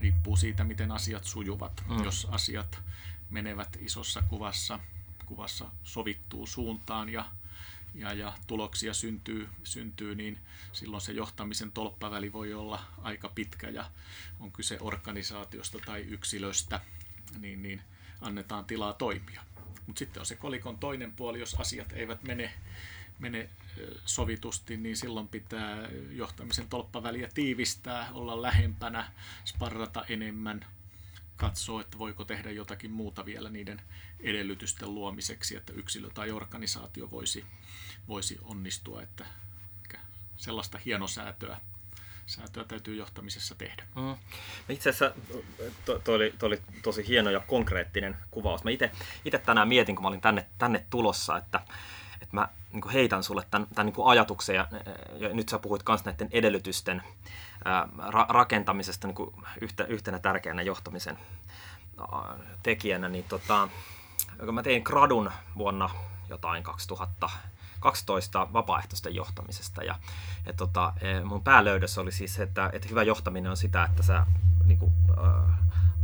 riippuu siitä, miten asiat sujuvat. Mm. Jos asiat menevät isossa kuvassa, kuvassa sovittuu suuntaan ja ja, ja tuloksia syntyy, syntyy, niin silloin se johtamisen tolppaväli voi olla aika pitkä ja on kyse organisaatiosta tai yksilöstä, niin, niin annetaan tilaa toimia. Mutta sitten on se kolikon toinen puoli, jos asiat eivät mene, mene sovitusti, niin silloin pitää johtamisen tolppaväliä tiivistää, olla lähempänä, sparrata enemmän, katsoa, että voiko tehdä jotakin muuta vielä niiden edellytysten luomiseksi, että yksilö tai organisaatio voisi, voisi onnistua, että sellaista hienosäätöä säätöä täytyy johtamisessa tehdä. Mm. Itse asiassa to, to, oli, to oli tosi hieno ja konkreettinen kuvaus. Mä itse tänään mietin, kun mä olin tänne, tänne tulossa, että, että mä niin heitän sulle tämän, tämän niin ajatuksen, ja, ja nyt sä puhuit myös näiden edellytysten ää, ra, rakentamisesta niin kuin yhte, yhtenä tärkeänä johtamisen tekijänä, niin tota, kun mä tein gradun vuonna jotain 2012 vapaaehtoisten johtamisesta. Ja, ja tota, e, mun päälöydös oli siis, että, että hyvä johtaminen on sitä, että sä niin kuin, äh,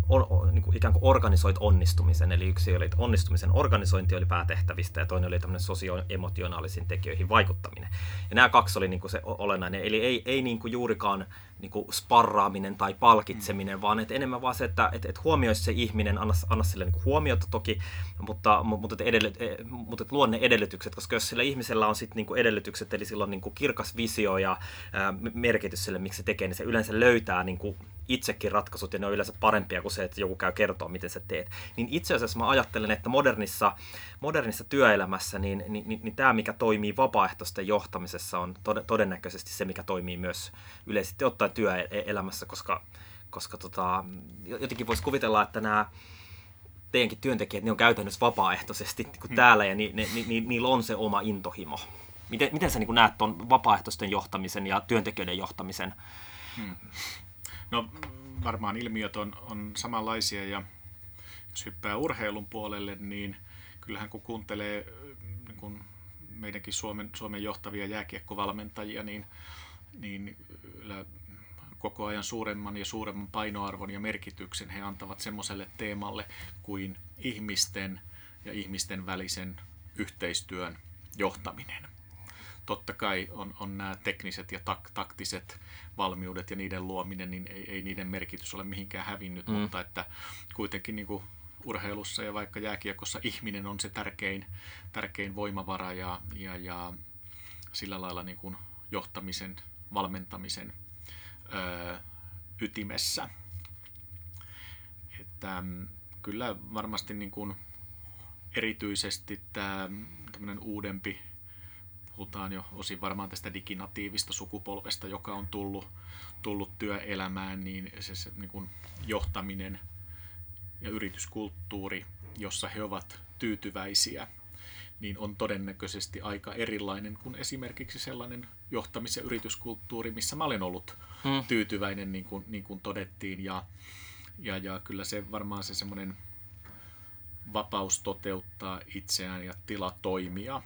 on, niin kuin ikään kuin organisoit onnistumisen. Eli yksi oli, että onnistumisen organisointi oli päätehtävistä ja toinen oli tämmöinen sosioemotionaalisiin tekijöihin vaikuttaminen. Ja nämä kaksi oli niin kuin se olennainen. Eli ei, ei niin kuin juurikaan niin kuin sparraaminen tai palkitseminen, mm. vaan että enemmän vaan se, että et, et huomioisi se ihminen, anna, anna sille niin kuin huomiota toki, mutta, mutta, että edellyt, e, mutta että luo ne edellytykset, koska jos sillä ihmisellä on sitten niin kuin edellytykset, eli silloin niin kuin kirkas visio ja ää, merkitys sille, miksi se tekee, niin se yleensä löytää niin kuin itsekin ratkaisut ja ne on yleensä parempia kuin se, että joku käy kertoa, miten sä teet. Niin itse asiassa mä ajattelen, että modernissa, modernissa työelämässä niin, niin, niin, niin tämä, mikä toimii vapaaehtoisten johtamisessa, on todennäköisesti se, mikä toimii myös yleisesti ottaen työelämässä, koska, koska tota, jotenkin voisi kuvitella, että nämä teidänkin työntekijät, ne on käytännössä vapaaehtoisesti niin kuin hmm. täällä ja ni, ni, ni, ni, niillä on se oma intohimo. Miten, miten sä niin näet tuon vapaaehtoisten johtamisen ja työntekijöiden johtamisen? Hmm. No varmaan ilmiöt on, on samanlaisia ja jos hyppää urheilun puolelle, niin kyllähän kun kuuntelee niin kun meidänkin Suomen, Suomen johtavia jääkiekkovalmentajia, niin, niin koko ajan suuremman ja suuremman painoarvon ja merkityksen he antavat semmoiselle teemalle kuin ihmisten ja ihmisten välisen yhteistyön johtaminen. Totta kai on, on nämä tekniset ja tak, taktiset valmiudet ja niiden luominen, niin ei, ei niiden merkitys ole mihinkään hävinnyt, mm. mutta että kuitenkin niin kuin urheilussa ja vaikka jääkiekossa ihminen on se tärkein, tärkein voimavara ja, ja, ja sillä lailla niin kuin johtamisen, valmentamisen ö, ytimessä. Että mm, kyllä varmasti niin kuin erityisesti tämä uudempi, puhutaan jo osin varmaan tästä diginatiivista sukupolvesta, joka on tullut, tullut työelämään, niin se, se niin kuin johtaminen ja yrityskulttuuri, jossa he ovat tyytyväisiä niin on todennäköisesti aika erilainen kuin esimerkiksi sellainen johtamis- ja yrityskulttuuri, missä mä olen ollut hmm. tyytyväinen, niin kuin, niin kuin todettiin. Ja, ja, ja kyllä se varmaan se semmoinen vapaus toteuttaa itseään ja tila toimia,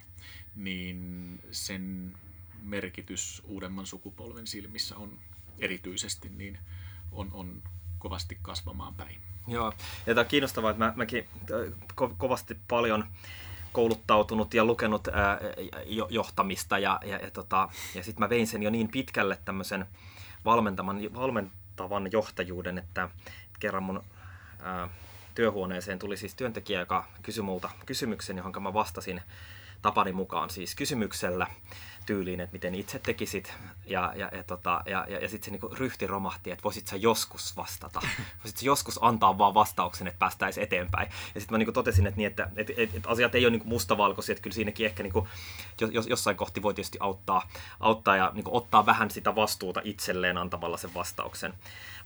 niin sen merkitys uudemman sukupolven silmissä on erityisesti niin on, on kovasti kasvamaan päin. Joo, ja tämä on kiinnostavaa, että mä, mäkin ko- kovasti paljon kouluttautunut ja lukenut ää, johtamista ja, ja, ja, tota, ja sitten mä vein sen jo niin pitkälle tämmöisen valmentavan, valmentavan johtajuuden, että kerran mun ää, työhuoneeseen tuli siis työntekijä, joka kysyi multa kysymyksen, johon mä vastasin tapani mukaan siis kysymyksellä tyyliin, että miten itse tekisit. Ja, ja, ja, tota, ja, ja, ja sitten se niinku ryhti romahti, että voisit sä joskus vastata. Voisit sä joskus antaa vaan vastauksen, että päästäisiin eteenpäin. Ja sitten mä niinku totesin, että, niin, että, että, että, että asiat ei ole niinku mustavalkoisia, että kyllä siinäkin ehkä niinku, jos, jossain kohti voi tietysti auttaa, auttaa ja niinku ottaa vähän sitä vastuuta itselleen antamalla sen vastauksen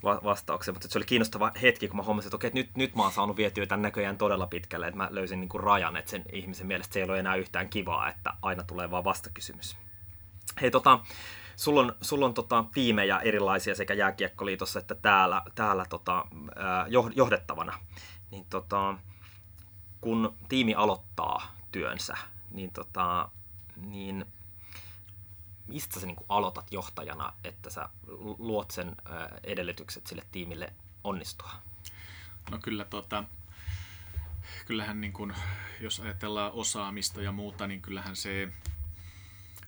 vastauksen, mutta se oli kiinnostava hetki, kun mä huomasin, että okei, että nyt, nyt mä oon saanut vietyä tämän näköjään todella pitkälle, että mä löysin niin kuin rajan, että sen ihmisen mielestä se ei ole enää yhtään kivaa, että aina tulee vaan vastakysymys. Hei, tota, sulla on, sulla on tota, tiimejä erilaisia sekä Jääkiekkoliitossa että täällä, täällä tota, johdettavana. Niin, tota, kun tiimi aloittaa työnsä, niin, tota, niin mistä sä niin aloitat johtajana, että sä luot sen edellytykset sille tiimille onnistua? No kyllä tota, kyllähän niin kuin, jos ajatellaan osaamista ja muuta, niin kyllähän se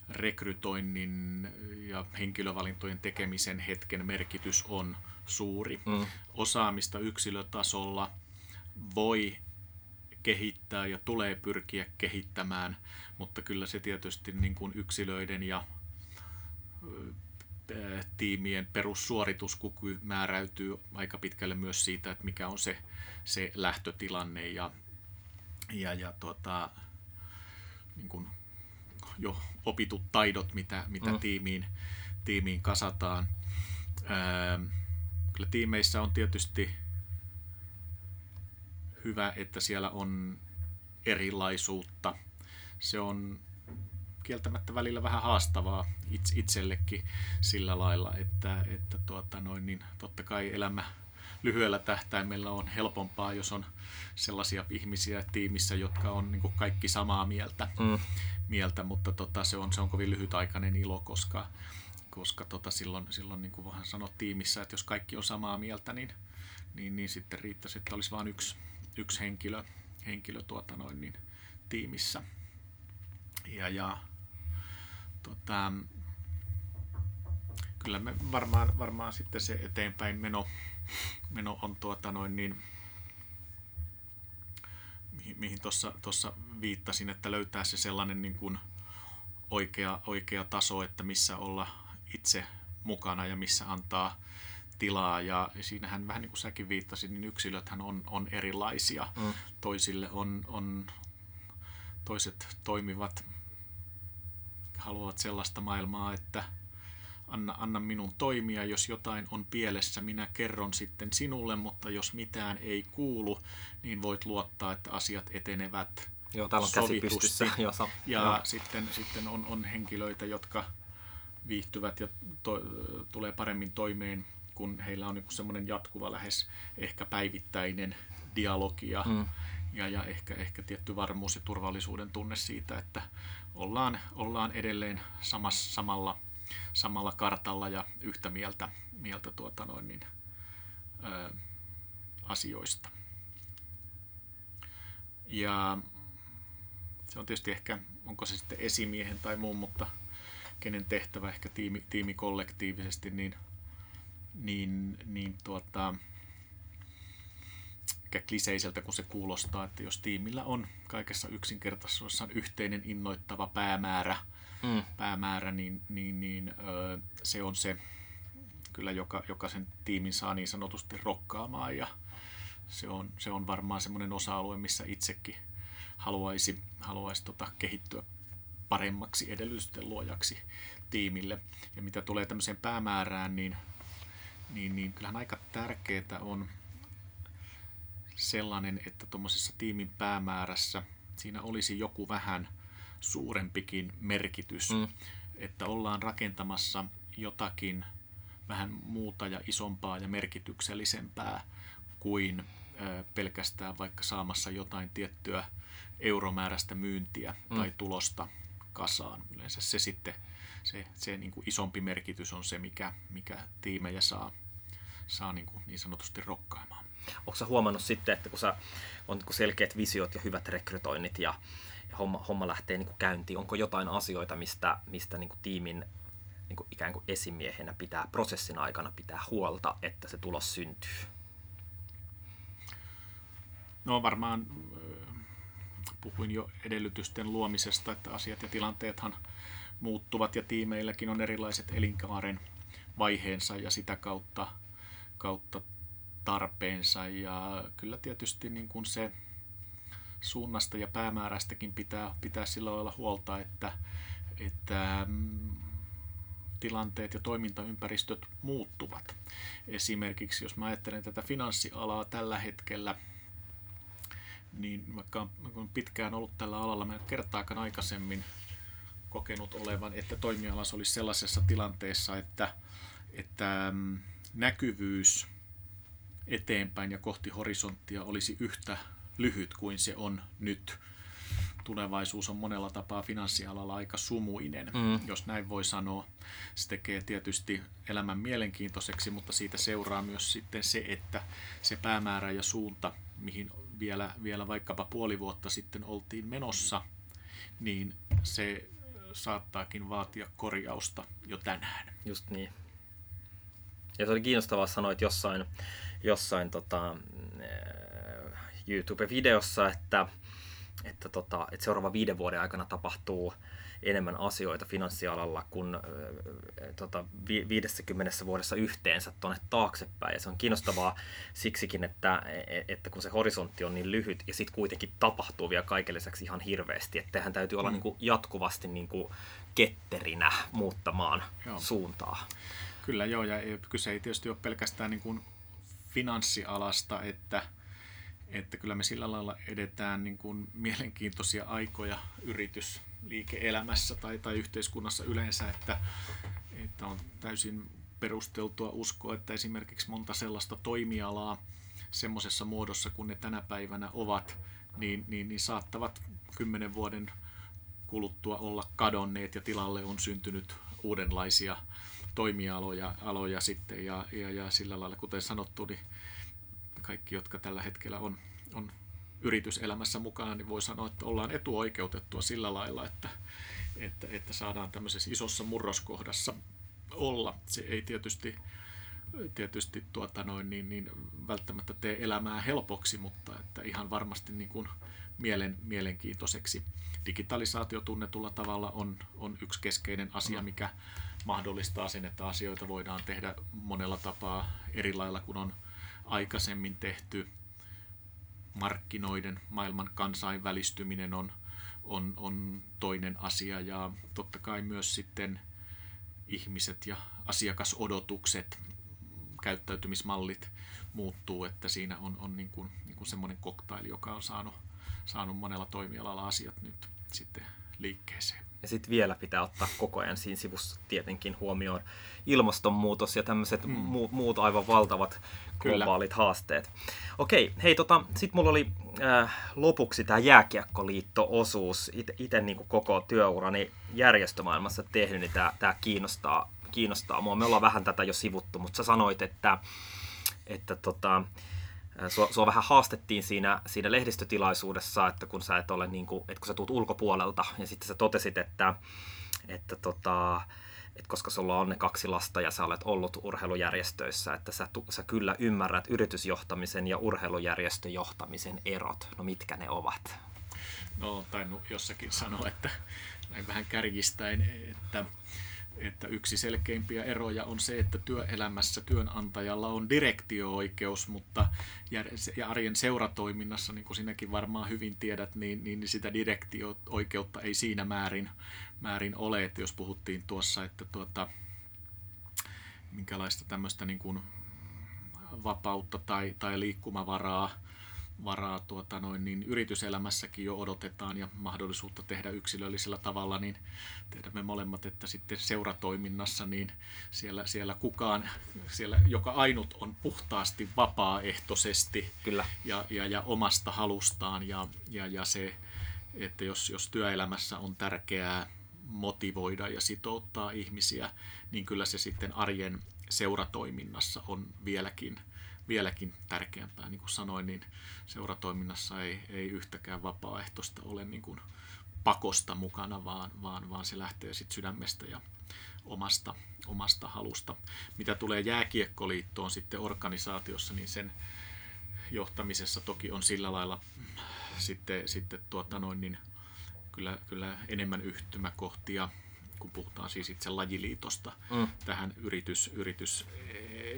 rekrytoinnin ja henkilövalintojen tekemisen hetken merkitys on suuri. Mm. Osaamista yksilötasolla voi kehittää ja tulee pyrkiä kehittämään, mutta kyllä se tietysti niin kuin yksilöiden ja tiimien perussuorituskyky määräytyy aika pitkälle myös siitä, että mikä on se, se lähtötilanne ja, ja, ja tuota, niin kuin jo opitut taidot, mitä, mitä mm. tiimiin, tiimiin kasataan. Ää, kyllä tiimeissä on tietysti hyvä, että siellä on erilaisuutta. Se on kieltämättä välillä vähän haastavaa itsellekin sillä lailla, että, että tuota noin, niin totta kai elämä lyhyellä tähtäimellä on helpompaa, jos on sellaisia ihmisiä tiimissä, jotka on niin kaikki samaa mieltä, mm. Mieltä mutta tota, se, on, se on kovin lyhytaikainen ilo, koska, koska tota, silloin, silloin niin kuin vähän sanot tiimissä, että jos kaikki on samaa mieltä, niin, niin, niin sitten riittäisi, että olisi vain yksi, yksi henkilö, henkilö tuota noin, niin, tiimissä. Ja, ja tota, kyllä me varmaan, varmaan sitten se eteenpäin meno, meno on tuota noin niin, mihin tuossa viittasin, että löytää se sellainen niin kuin oikea, oikea taso, että missä olla itse mukana ja missä antaa tilaa. Ja siinähän vähän niin kuin säkin viittasit, niin yksilöthän on, on erilaisia. Mm. Toisille on, on, toiset toimivat haluavat sellaista maailmaa, että anna, anna minun toimia, jos jotain on pielessä, minä kerron sitten sinulle, mutta jos mitään ei kuulu, niin voit luottaa, että asiat etenevät Joo, täällä on käsi pystyssä. Joo, ja Joo. sitten, sitten on, on henkilöitä, jotka viihtyvät ja to, tulee paremmin toimeen, kun heillä on niin semmoinen jatkuva lähes ehkä päivittäinen dialogi ja, mm. ja, ja ehkä, ehkä tietty varmuus ja turvallisuuden tunne siitä, että ollaan, ollaan edelleen samassa, samalla, samalla kartalla ja yhtä mieltä, mieltä tuota noin, niin, ö, asioista. Ja se on tietysti ehkä, onko se sitten esimiehen tai muun, mutta kenen tehtävä ehkä tiimi, tiimi kollektiivisesti, niin, niin, niin tuota, kliseiseltä kuin se kuulostaa, että jos tiimillä on kaikessa yksinkertaisuudessaan yhteinen innoittava päämäärä, mm. päämäärä niin, niin, niin ö, se on se kyllä, joka, joka sen tiimin saa niin sanotusti rokkaamaan ja se on, se on varmaan semmoinen osa-alue, missä itsekin haluaisi, haluaisi tota, kehittyä paremmaksi edellytysten luojaksi tiimille. Ja mitä tulee tämmöiseen päämäärään, niin, niin, niin kyllähän aika tärkeää on sellainen, että tuommoisessa tiimin päämäärässä siinä olisi joku vähän suurempikin merkitys, mm. että ollaan rakentamassa jotakin vähän muuta ja isompaa ja merkityksellisempää kuin pelkästään vaikka saamassa jotain tiettyä euromääräistä myyntiä mm. tai tulosta kasaan. Yleensä se sitten, se, se niin kuin isompi merkitys on se, mikä, mikä tiimejä saa, saa niin, kuin niin sanotusti rokkaamaan. Onko sä huomannut sitten, että kun sä on niin selkeät visiot ja hyvät rekrytoinnit ja homma, homma lähtee niin kuin käyntiin, onko jotain asioita, mistä, mistä niin kuin tiimin niin kuin ikään kuin esimiehenä pitää prosessin aikana pitää huolta, että se tulos syntyy? No varmaan puhuin jo edellytysten luomisesta, että asiat ja tilanteethan muuttuvat ja tiimeilläkin on erilaiset elinkaaren vaiheensa ja sitä kautta, kautta tarpeensa. Ja kyllä tietysti niin kuin se suunnasta ja päämäärästäkin pitää, pitää sillä lailla huolta, että, että mm, tilanteet ja toimintaympäristöt muuttuvat. Esimerkiksi jos mä ajattelen tätä finanssialaa tällä hetkellä – niin vaikka on pitkään ollut tällä alalla, mä kertaakaan aikaisemmin kokenut olevan, että toimialassa olisi sellaisessa tilanteessa, että, että mm, näkyvyys eteenpäin ja kohti horisonttia olisi yhtä lyhyt kuin se on nyt. Tulevaisuus on monella tapaa finanssialalla aika sumuinen, mm. jos näin voi sanoa. Se tekee tietysti elämän mielenkiintoiseksi, mutta siitä seuraa myös sitten se, että se päämäärä ja suunta, mihin vielä, vielä vaikkapa puoli vuotta sitten oltiin menossa, niin se saattaakin vaatia korjausta jo tänään. Just niin. Ja se oli kiinnostavaa sanoa, että jossain, jossain tota, YouTube-videossa, että, että, tota, että seuraavan viiden vuoden aikana tapahtuu enemmän asioita finanssialalla kuin äh, tota, 50 vuodessa yhteensä tuonne taaksepäin. Ja se on kiinnostavaa siksikin, että, e, että kun se horisontti on niin lyhyt ja sitten kuitenkin tapahtuu vielä kaiken lisäksi ihan hirveästi, että tehän täytyy olla mm. niin kuin jatkuvasti niin kuin ketterinä muuttamaan joo. suuntaa. Kyllä joo, ja kyse ei tietysti ole pelkästään niin kuin finanssialasta, että, että kyllä me sillä lailla edetään niin kuin mielenkiintoisia aikoja yritys liike-elämässä tai, tai yhteiskunnassa yleensä, että, että on täysin perusteltua uskoa, että esimerkiksi monta sellaista toimialaa semmoisessa muodossa, kun ne tänä päivänä ovat, niin, niin, niin saattavat kymmenen vuoden kuluttua olla kadonneet ja tilalle on syntynyt uudenlaisia toimialoja aloja sitten. Ja, ja, ja sillä lailla, kuten sanottu, niin kaikki, jotka tällä hetkellä on, on yrityselämässä mukana, niin voi sanoa, että ollaan etuoikeutettua sillä lailla, että, että, että saadaan tämmöisessä isossa murroskohdassa olla. Se ei tietysti, tietysti tuota noin, niin, niin välttämättä tee elämää helpoksi, mutta että ihan varmasti niin kuin mielen, mielenkiintoiseksi. Digitalisaatio tunnetulla tavalla on, on yksi keskeinen asia, mikä mahdollistaa sen, että asioita voidaan tehdä monella tapaa eri lailla kuin on aikaisemmin tehty markkinoiden, maailman kansainvälistyminen on, on, on toinen asia ja totta kai myös sitten ihmiset ja asiakasodotukset, käyttäytymismallit muuttuu, että siinä on, on niin kuin, niin kuin semmoinen koktaili, joka on saanut, saanut monella toimialalla asiat nyt sitten liikkeeseen. Ja sitten vielä pitää ottaa koko ajan siinä sivussa tietenkin huomioon ilmastonmuutos ja tämmöiset mm. mu- muut aivan valtavat globaalit Kyllä. haasteet. Okei, hei tota, sitten mulla oli äh, lopuksi tämä Jääkiekkoliitto-osuus. Itse niin koko työurani järjestömaailmassa tehnyt, niin tämä kiinnostaa, kiinnostaa mua. Me ollaan vähän tätä jo sivuttu, mutta sä sanoit, että, että tota, Sua, sua vähän haastettiin siinä, siinä lehdistötilaisuudessa, että kun sä et ole niin kuin, että kun sä tuut ulkopuolelta ja sitten sä totesit, että, että tota, että koska sulla on ne kaksi lasta ja sä olet ollut urheilujärjestöissä, että sä, sä kyllä ymmärrät yritysjohtamisen ja urheilujärjestöjohtamisen erot. No mitkä ne ovat? No tainnut jossakin sanoa, että näin vähän kärjistäen, että että yksi selkeimpiä eroja on se, että työelämässä työnantajalla on direktio-oikeus, mutta ja arjen seuratoiminnassa, niin kuin sinäkin varmaan hyvin tiedät, niin, niin sitä direktio-oikeutta ei siinä määrin, määrin ole, että jos puhuttiin tuossa, että tuota, minkälaista tämmöistä niin kuin vapautta tai, tai liikkumavaraa varaa tuota noin, niin yrityselämässäkin jo odotetaan ja mahdollisuutta tehdä yksilöllisellä tavalla, niin tiedämme molemmat, että sitten seuratoiminnassa, niin siellä, siellä kukaan, siellä joka ainut on puhtaasti vapaaehtoisesti Kyllä. Ja, ja, ja omasta halustaan ja, ja, ja se, että jos, jos työelämässä on tärkeää motivoida ja sitouttaa ihmisiä, niin kyllä se sitten arjen seuratoiminnassa on vieläkin – vieläkin tärkeämpää. Niin kuin sanoin, niin seuratoiminnassa ei, ei yhtäkään vapaaehtoista ole niin kuin pakosta mukana, vaan, vaan, vaan se lähtee sit sydämestä ja omasta, omasta halusta. Mitä tulee jääkiekkoliittoon sitten organisaatiossa, niin sen johtamisessa toki on sillä lailla sitten, sitten tuota noin, niin kyllä, kyllä enemmän yhtymäkohtia, kun puhutaan siis itse lajiliitosta mm. tähän yritys, yritys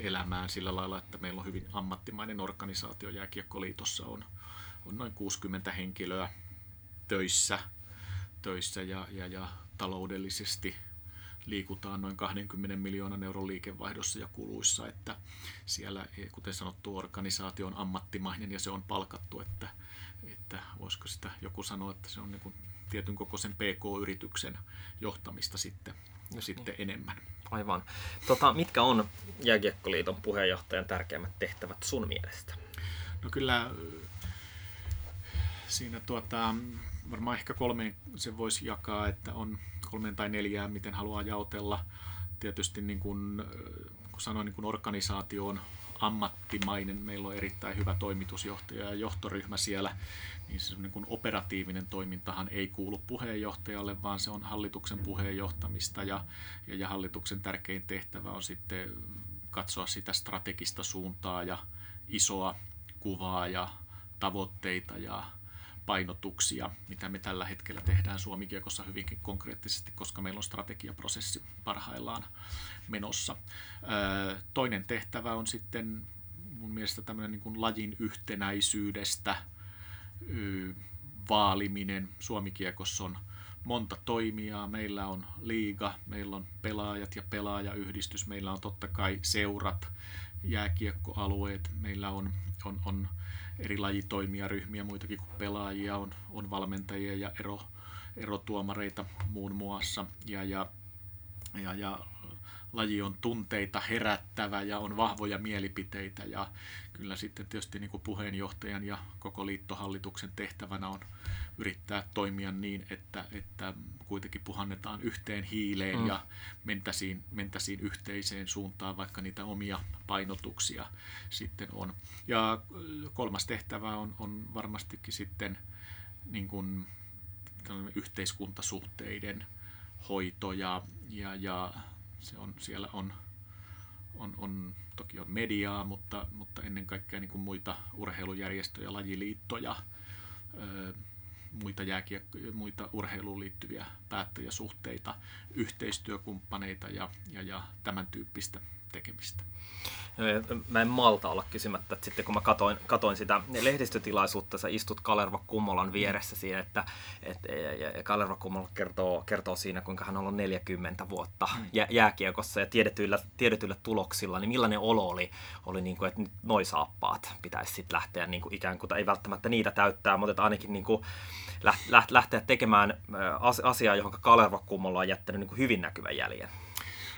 elämään sillä lailla, että meillä on hyvin ammattimainen organisaatio. Jääkiekkoliitossa on, on noin 60 henkilöä töissä, töissä ja, ja, ja taloudellisesti liikutaan noin 20 miljoonan euron liikevaihdossa ja kuluissa, että siellä, kuten sanottu, organisaatio on ammattimainen ja se on palkattu, että, että voisiko sitä joku sanoa, että se on niin kuin tietyn kokoisen PK-yrityksen johtamista sitten, sitten niin. enemmän. Aivan. Tota, mitkä on Jääkiekkoliiton puheenjohtajan tärkeimmät tehtävät sun mielestä? No kyllä siinä tuota, varmaan ehkä kolmeen se voisi jakaa, että on kolmeen tai neljään, miten haluaa jaotella. Tietysti niin kuin, kun sanoin, niin kuin organisaatio on ammattimainen. Meillä on erittäin hyvä toimitusjohtaja ja johtoryhmä siellä, niin se niin kuin operatiivinen toimintahan ei kuulu puheenjohtajalle, vaan se on hallituksen puheenjohtamista ja, ja, ja hallituksen tärkein tehtävä on sitten katsoa sitä strategista suuntaa ja isoa kuvaa ja tavoitteita ja painotuksia, mitä me tällä hetkellä tehdään Suomikiekossa hyvinkin konkreettisesti, koska meillä on strategiaprosessi parhaillaan menossa. Toinen tehtävä on sitten mun mielestä tämmöinen niin kuin lajin yhtenäisyydestä vaaliminen. Suomikiekossa on monta toimijaa. Meillä on liiga, meillä on pelaajat ja pelaajayhdistys, meillä on totta kai seurat, jääkiekkoalueet, meillä on, on, on eri lajitoimijaryhmiä, muitakin kuin pelaajia, on, on valmentajia ja ero, erotuomareita muun muassa. Ja, ja, ja, ja laji on tunteita herättävä ja on vahvoja mielipiteitä ja kyllä sitten tietysti niin kuin puheenjohtajan ja koko liittohallituksen tehtävänä on yrittää toimia niin, että, että kuitenkin puhannetaan yhteen hiileen mm. ja mentäisiin, mentäisiin yhteiseen suuntaan, vaikka niitä omia painotuksia sitten on. Ja kolmas tehtävä on, on varmastikin sitten niin kuin yhteiskuntasuhteiden hoito ja, ja, ja se on, siellä on, on, on, toki on mediaa, mutta, mutta ennen kaikkea niin kuin muita urheilujärjestöjä, lajiliittoja, muita, jääkiek- muita urheiluun liittyviä päättäjäsuhteita, yhteistyökumppaneita ja, ja, ja tämän tyyppistä tekemistä. Mä en malta olla kysymättä, että sitten kun mä katoin, katoin sitä lehdistötilaisuutta, sä istut Kalervo Kummolan vieressä siinä, että et, ja, ja Kalervo Kummola kertoo, kertoo siinä, kuinka hän on ollut 40 vuotta mm. jä, jääkiekossa ja tiedetyillä, tiedetyillä tuloksilla, niin millainen olo oli, oli niin kuin, että nyt noi saappaat pitäisi sitten lähteä niin kuin ikään kuin, tai ei välttämättä niitä täyttää, mutta että ainakin niin kuin lähteä tekemään asiaa, johon Kalervo Kummola on jättänyt niin kuin hyvin näkyvän jäljen.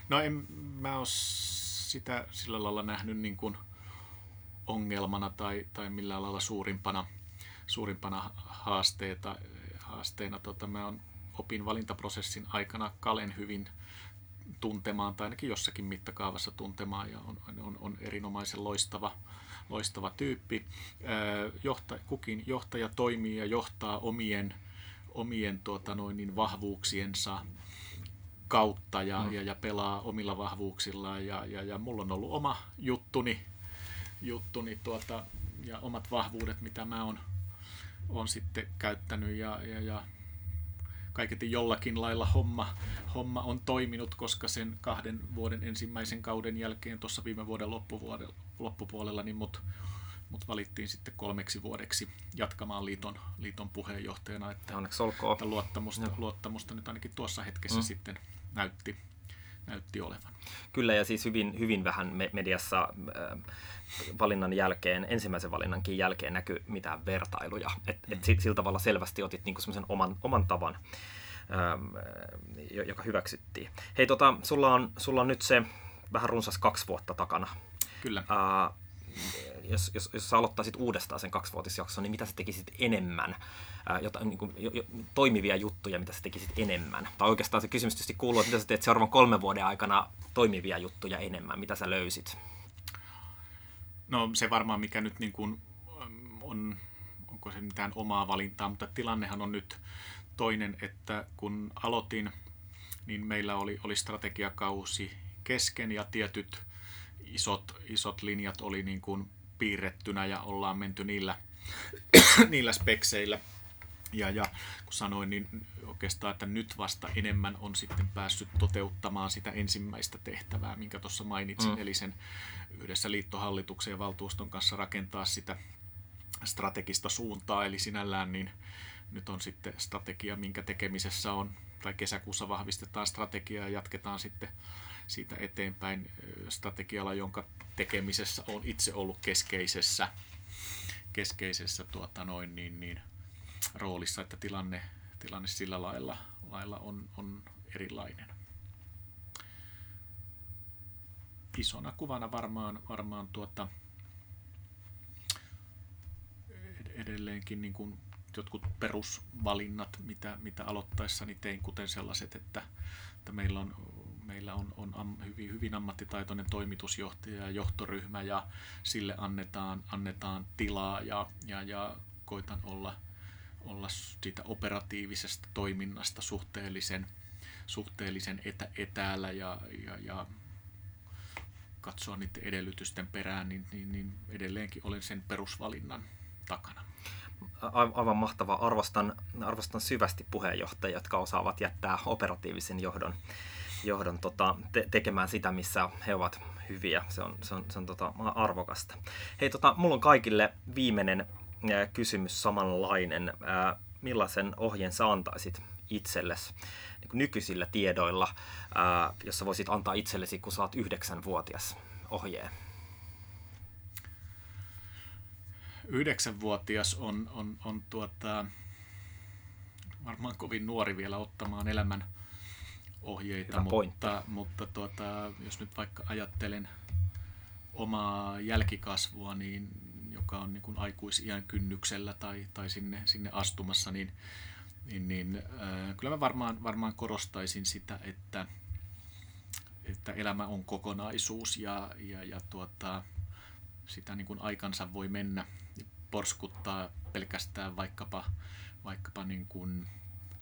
No en mä ole sitä sillä lailla nähnyt niin kuin ongelmana tai, tai millään lailla suurimpana, suurimpana haasteeta, haasteena. Tota, mä on, opin valintaprosessin aikana Kalen hyvin tuntemaan tai ainakin jossakin mittakaavassa tuntemaan ja on, on, on erinomaisen loistava, loistava tyyppi. Johta, kukin johtaja toimii ja johtaa omien, omien tuota, noin, niin vahvuuksiensa kautta ja, mm. ja, ja pelaa omilla vahvuuksillaan. Ja, ja, ja mulla on ollut oma juttuni, juttuni tuota, ja omat vahvuudet, mitä mä oon on sitten käyttänyt ja, ja, ja kaiketi jollakin lailla homma, homma on toiminut, koska sen kahden vuoden ensimmäisen kauden jälkeen tuossa viime vuoden loppupuolella, niin mut, mut valittiin sitten kolmeksi vuodeksi jatkamaan liiton, liiton puheenjohtajana. Että, Onneksi olkoon. Että luottamusta, luottamusta nyt ainakin tuossa hetkessä mm. sitten näytti, näytti olevan. Kyllä, ja siis hyvin, hyvin vähän mediassa äh, valinnan jälkeen, ensimmäisen valinnankin jälkeen näkyy mitään vertailuja. Et, mm. et sillä tavalla selvästi otit niinku semmoisen oman, oman tavan, ähm, joka hyväksyttiin. Hei, tota, sulla, on, sulla on nyt se vähän runsas kaksi vuotta takana. Kyllä. Äh, jos, jos, jos sä aloittaisit uudestaan sen kaksivuotisjakson, niin mitä sä tekisit enemmän? Ää, jotain niin kuin, jo, jo, toimivia juttuja, mitä sä tekisit enemmän? Tai oikeastaan se kysymys tietysti kuuluu, että mitä sä teet seuraavan kolmen vuoden aikana toimivia juttuja enemmän? Mitä sä löysit? No se varmaan, mikä nyt niin kuin on, onko se mitään omaa valintaa, mutta tilannehan on nyt toinen, että kun aloitin, niin meillä oli, oli strategiakausi kesken ja tietyt isot, isot linjat oli niin kuin piirrettynä ja ollaan menty niillä, niillä spekseillä. Ja, ja kun sanoin, niin oikeastaan, että nyt vasta enemmän on sitten päässyt toteuttamaan sitä ensimmäistä tehtävää, minkä tuossa mainitsin, mm. eli sen yhdessä liittohallituksen ja valtuuston kanssa rakentaa sitä strategista suuntaa, eli sinällään niin nyt on sitten strategia, minkä tekemisessä on, tai kesäkuussa vahvistetaan strategiaa ja jatketaan sitten siitä eteenpäin strategialla, jonka tekemisessä on itse ollut keskeisessä, keskeisessä tuota noin, niin, niin, roolissa, että tilanne, tilanne sillä lailla, lailla on, on erilainen. Isona kuvana varmaan, varmaan tuota, edelleenkin niin kuin jotkut perusvalinnat, mitä, mitä aloittaessani tein, kuten sellaiset, että, että meillä on meillä on, on am, hyvin, hyvin ammattitaitoinen toimitusjohtaja ja johtoryhmä ja sille annetaan, annetaan tilaa ja, ja, ja koitan olla, olla siitä operatiivisesta toiminnasta suhteellisen, suhteellisen etä, etäällä ja, ja, ja katsoa niiden edellytysten perään, niin, niin, niin edelleenkin olen sen perusvalinnan takana. Aivan mahtava. Arvostan, arvostan syvästi puheenjohtajia, jotka osaavat jättää operatiivisen johdon johdon tota, te- tekemään sitä, missä he ovat hyviä. Se on, se on, se on tota, arvokasta. Hei, tota, mulla on kaikille viimeinen ää, kysymys samanlainen. Ää, millaisen ohjeen sä antaisit itsellesi niin nykyisillä tiedoilla, ää, jos sä voisit antaa itsellesi, kun sä oot yhdeksänvuotias ohjeen? Yhdeksänvuotias on, on, on tuota, varmaan kovin nuori vielä ottamaan elämän ohjeita, mutta, mutta tuota, jos nyt vaikka ajattelen omaa jälkikasvua, niin, joka on niin kuin aikuisiän kynnyksellä tai, tai sinne, sinne astumassa, niin, niin, niin äh, kyllä mä varmaan, varmaan korostaisin sitä, että, että elämä on kokonaisuus ja, ja, ja tuota, sitä niin kuin aikansa voi mennä porskuttaa pelkästään vaikkapa, vaikkapa niin kuin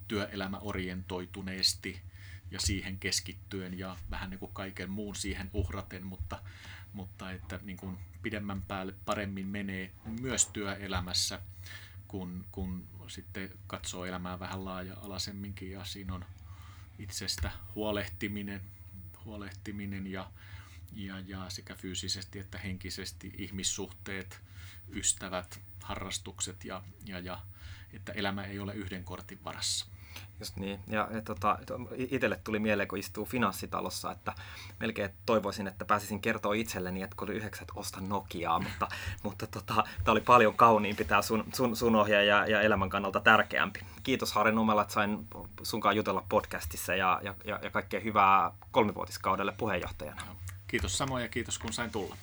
työelämä orientoituneesti ja siihen keskittyen ja vähän niin kuin kaiken muun siihen uhraten, mutta, mutta että niin kuin pidemmän päälle paremmin menee myös työelämässä, kun, kun sitten katsoo elämää vähän laaja-alaisemminkin ja siinä on itsestä huolehtiminen, huolehtiminen ja, ja, ja sekä fyysisesti että henkisesti ihmissuhteet, ystävät, harrastukset ja, ja, ja että elämä ei ole yhden kortin varassa. Just niin. Ja, ja tota, itselle tuli mieleen, kun istuu finanssitalossa, että melkein toivoisin, että pääsisin kertoa itselleni, että kun oli yhdeksät, osta Nokiaa, mutta, mutta tota, tämä oli paljon kauniimpi tämä sun, sun, sun ohje ja, ja elämän kannalta tärkeämpi. Kiitos Harri Numela, että sain sunkaan jutella podcastissa ja, ja, ja kaikkea hyvää kolmivuotiskaudelle puheenjohtajana. Kiitos samoin ja kiitos kun sain tulla.